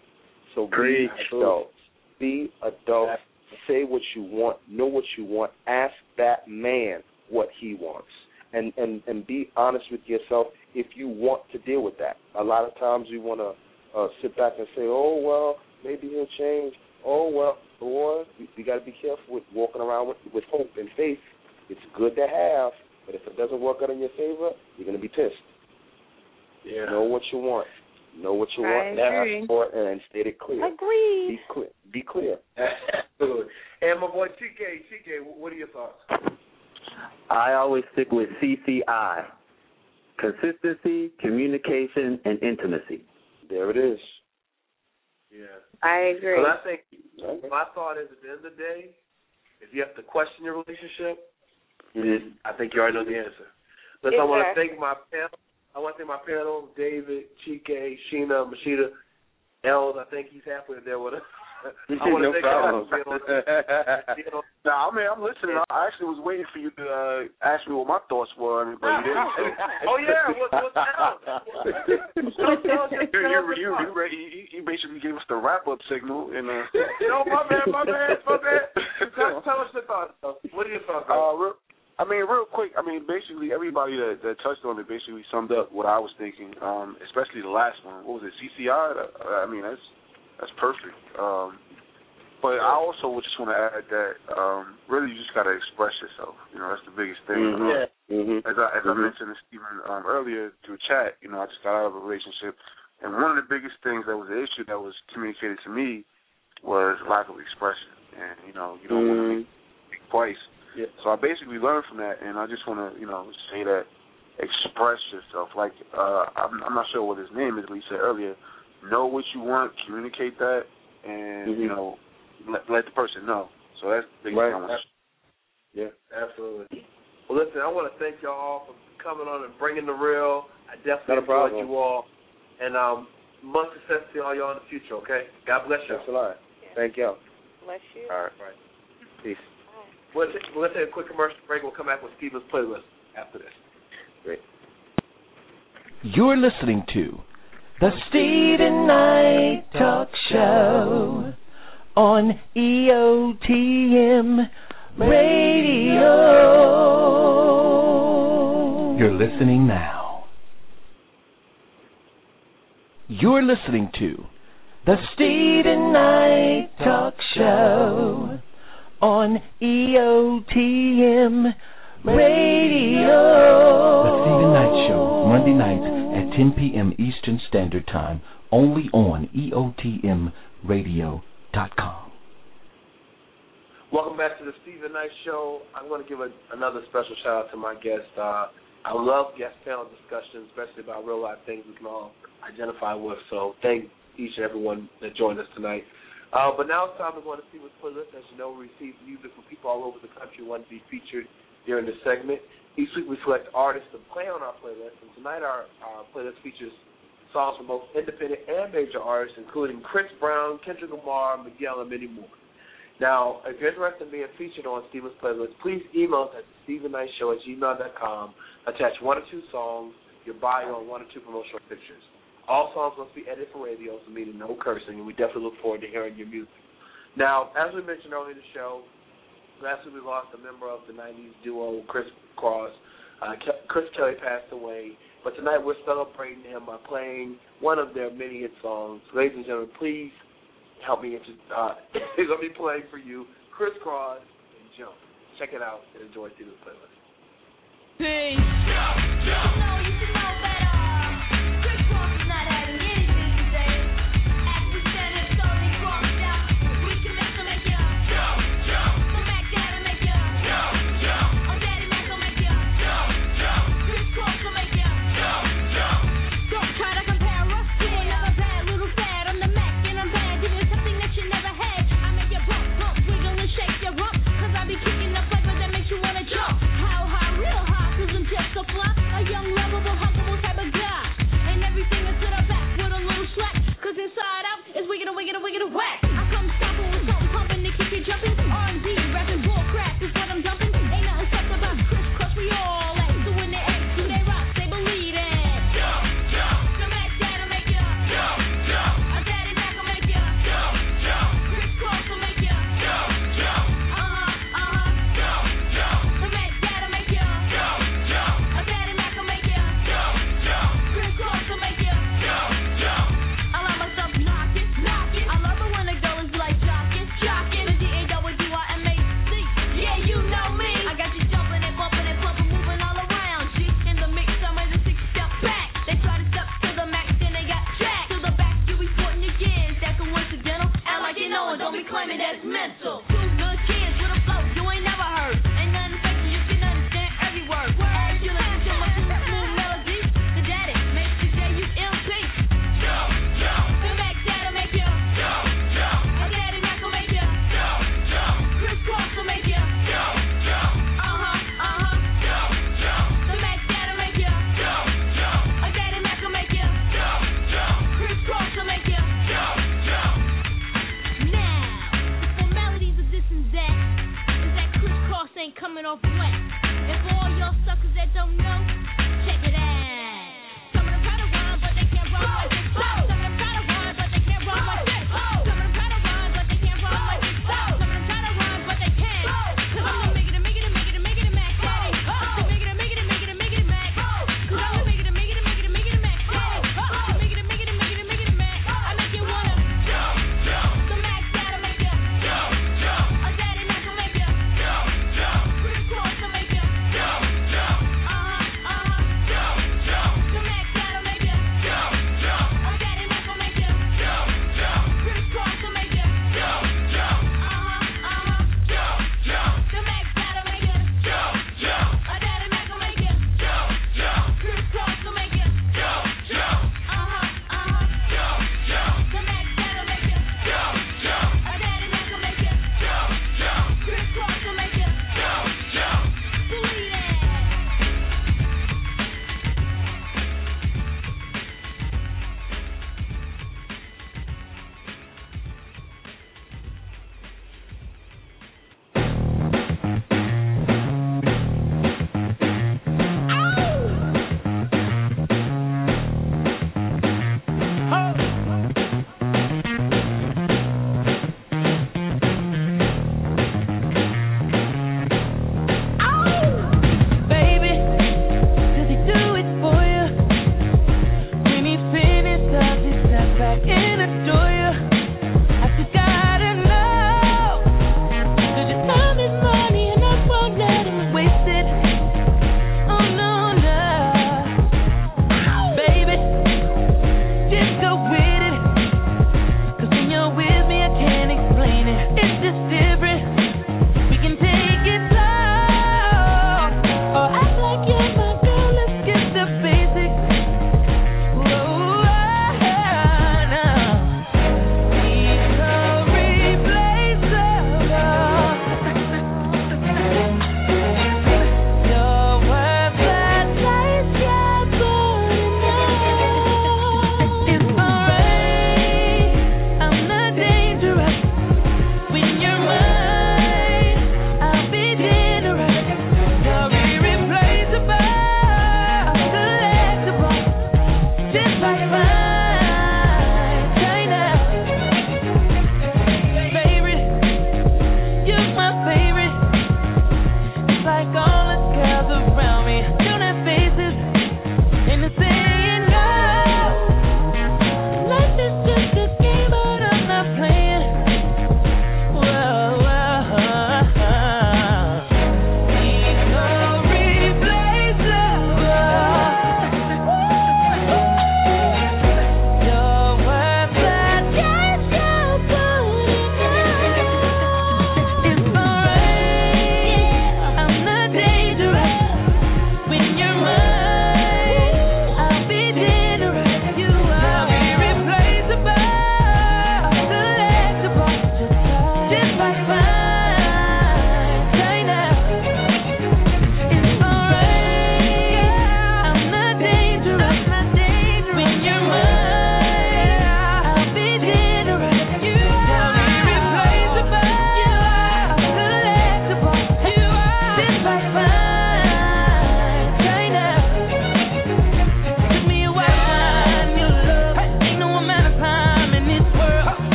So Preach. be adults. Be adults. Say what you want. Know what you want. Ask that man what he wants, and and and be honest with yourself if you want to deal with that. A lot of times we want to uh, sit back and say, "Oh well, maybe he'll change." Oh well, boy, we, we got to be careful with walking around with, with hope and faith. It's good to have, but if it doesn't work out in your favor, you're gonna be pissed. Yeah. Know what you want. Know what you I want. agree. Ask for and state it clear. Agreed. Be clear. Be clear. <laughs> Absolutely. And my boy TK, TK, what are your thoughts? I always stick with CCI consistency, communication, and intimacy. There it is. Yeah. I agree. But I think my thought is at the end of the day, if you have to question your relationship, then I think you already know the answer. Listen, I want to thank my panel. I want to thank my panel, David, Chike, Sheena, Mashida, Els. I think he's halfway there with us. <laughs> I want to No thank problem. y'all for being on. <laughs> Nah, I mean, I'm listening. I actually was waiting for you to uh, ask me what my thoughts were, but you didn't. <laughs> Oh yeah, what, what's that? <laughs> you, you, you, you, you, you basically gave us the wrap up signal, and uh, no, my bad, my bad, my bad. Tell, tell us your thoughts. though. What are your thoughts? Uh, real, I mean, real quick. I mean, basically everybody that, that touched on it basically summed up what I was thinking. Um, especially the last one. What was it? CCI. Uh, I mean, that's that's perfect. Um, But I also would just want to add that um, really you just got to express yourself. You know, that's the biggest thing. Mhm. Um, Mhm. As I as I Mhm. mentioned to Steven um, earlier through chat, you know, I just got out of a relationship, and one of the biggest things that was an issue that was communicated to me was lack of expression, and you know, you don't want to think twice. Yeah. So I basically learned from that, and I just want to, you know, say that express yourself. Like uh, I'm, I'm not sure what his name is, but he said earlier, know what you want, communicate that, and Mhm. you know, let, let the person know. So that's the biggest Right. thing I want. Yeah. Absolutely. Well, listen, I want to thank y'all all for coming on and bringing the real. I definitely Not enjoyed you all, and um, much success to all y'all in the future. Okay, God bless you. Thanks a lot. Thank y'all. Bless you. All right. Right. Peace. We'll take, we'll take a quick commercial break. We'll come back with Steven's playlist after this. Great. You're listening to the Steven Knight Talk Show on EOTM Radio. You're listening now. You're listening to the Steven Knight Talk Show on EOTM Radio. The Steven Knight Show, Monday nights 10 p.m. Eastern Standard Time, only on EOTMRadio.com. Welcome back to the Steven Knight Show. I'm going to give a, another special shout out to my guest. Uh, I love guest panel discussions, especially about real life things we can all identify with. So thank each and everyone that joined us tonight. Uh, but now it's time to go to see what's playlist. As you know, we receive music from people all over the country who want to be featured during the segment. Each week we select artists to play on our playlist, and tonight our, our playlist features songs from both independent and major artists, including Chris Brown, Kendrick Lamar, Miguel, and many more. Now, if you're interested in being featured on Steven's playlist, please email us at stephennightshow at gmail.com. Attach one or two songs, your bio, and one or two promotional pictures. All songs must be edited for radio, so meaning no cursing, and we definitely look forward to hearing your music. Now, as we mentioned earlier in the show, last week we lost a member of the 90s duo, Kris Kross. Uh, Ke- Chris Kelly passed away, but tonight we're celebrating him by playing one of their many hit songs. Ladies and gentlemen, please help me. Into, uh, he's going to be playing for you Kris Kross and Jump. Check it out and enjoy Steven's playlist. Don't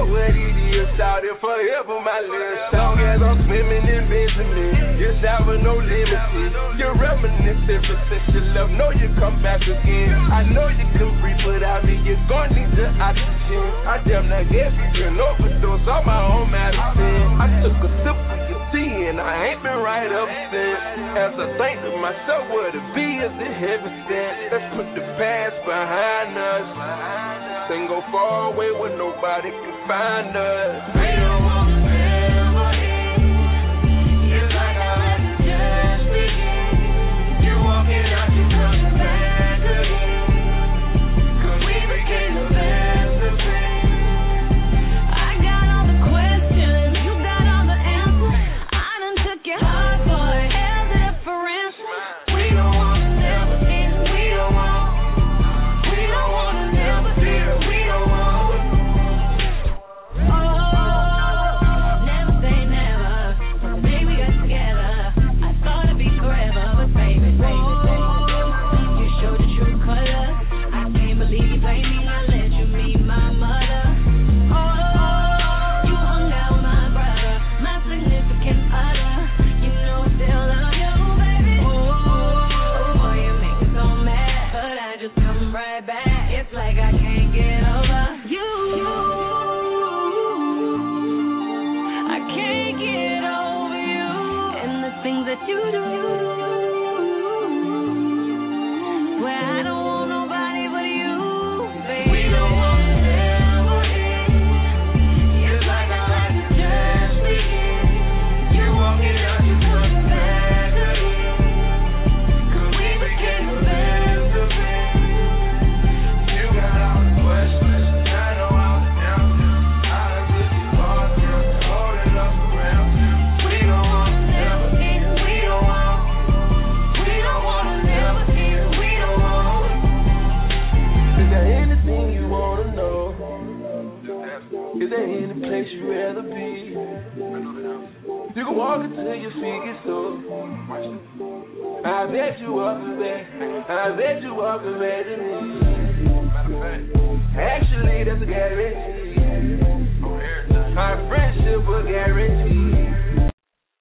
fuck what idiots out here forever, my last long as I'm swimming in Benjamin. Your shower, no limits. You're reminiscent for since your love. Know you come back again. I know you can breathe without me. You're gonna need the oxygen. I damn near every turn overdose on my own medicine. I took a sip of your tea and I ain't been right up since. As I think to myself, what it be is in heaven sent. Let's put the past behind us and go far away where nobody can find us. We don't want memories. It's like our just began. You walking out. walk until your feet get sore. I bet you walk away. I bet you walk away to me. Actually, that's a guarantee. Our friendship will guarantee.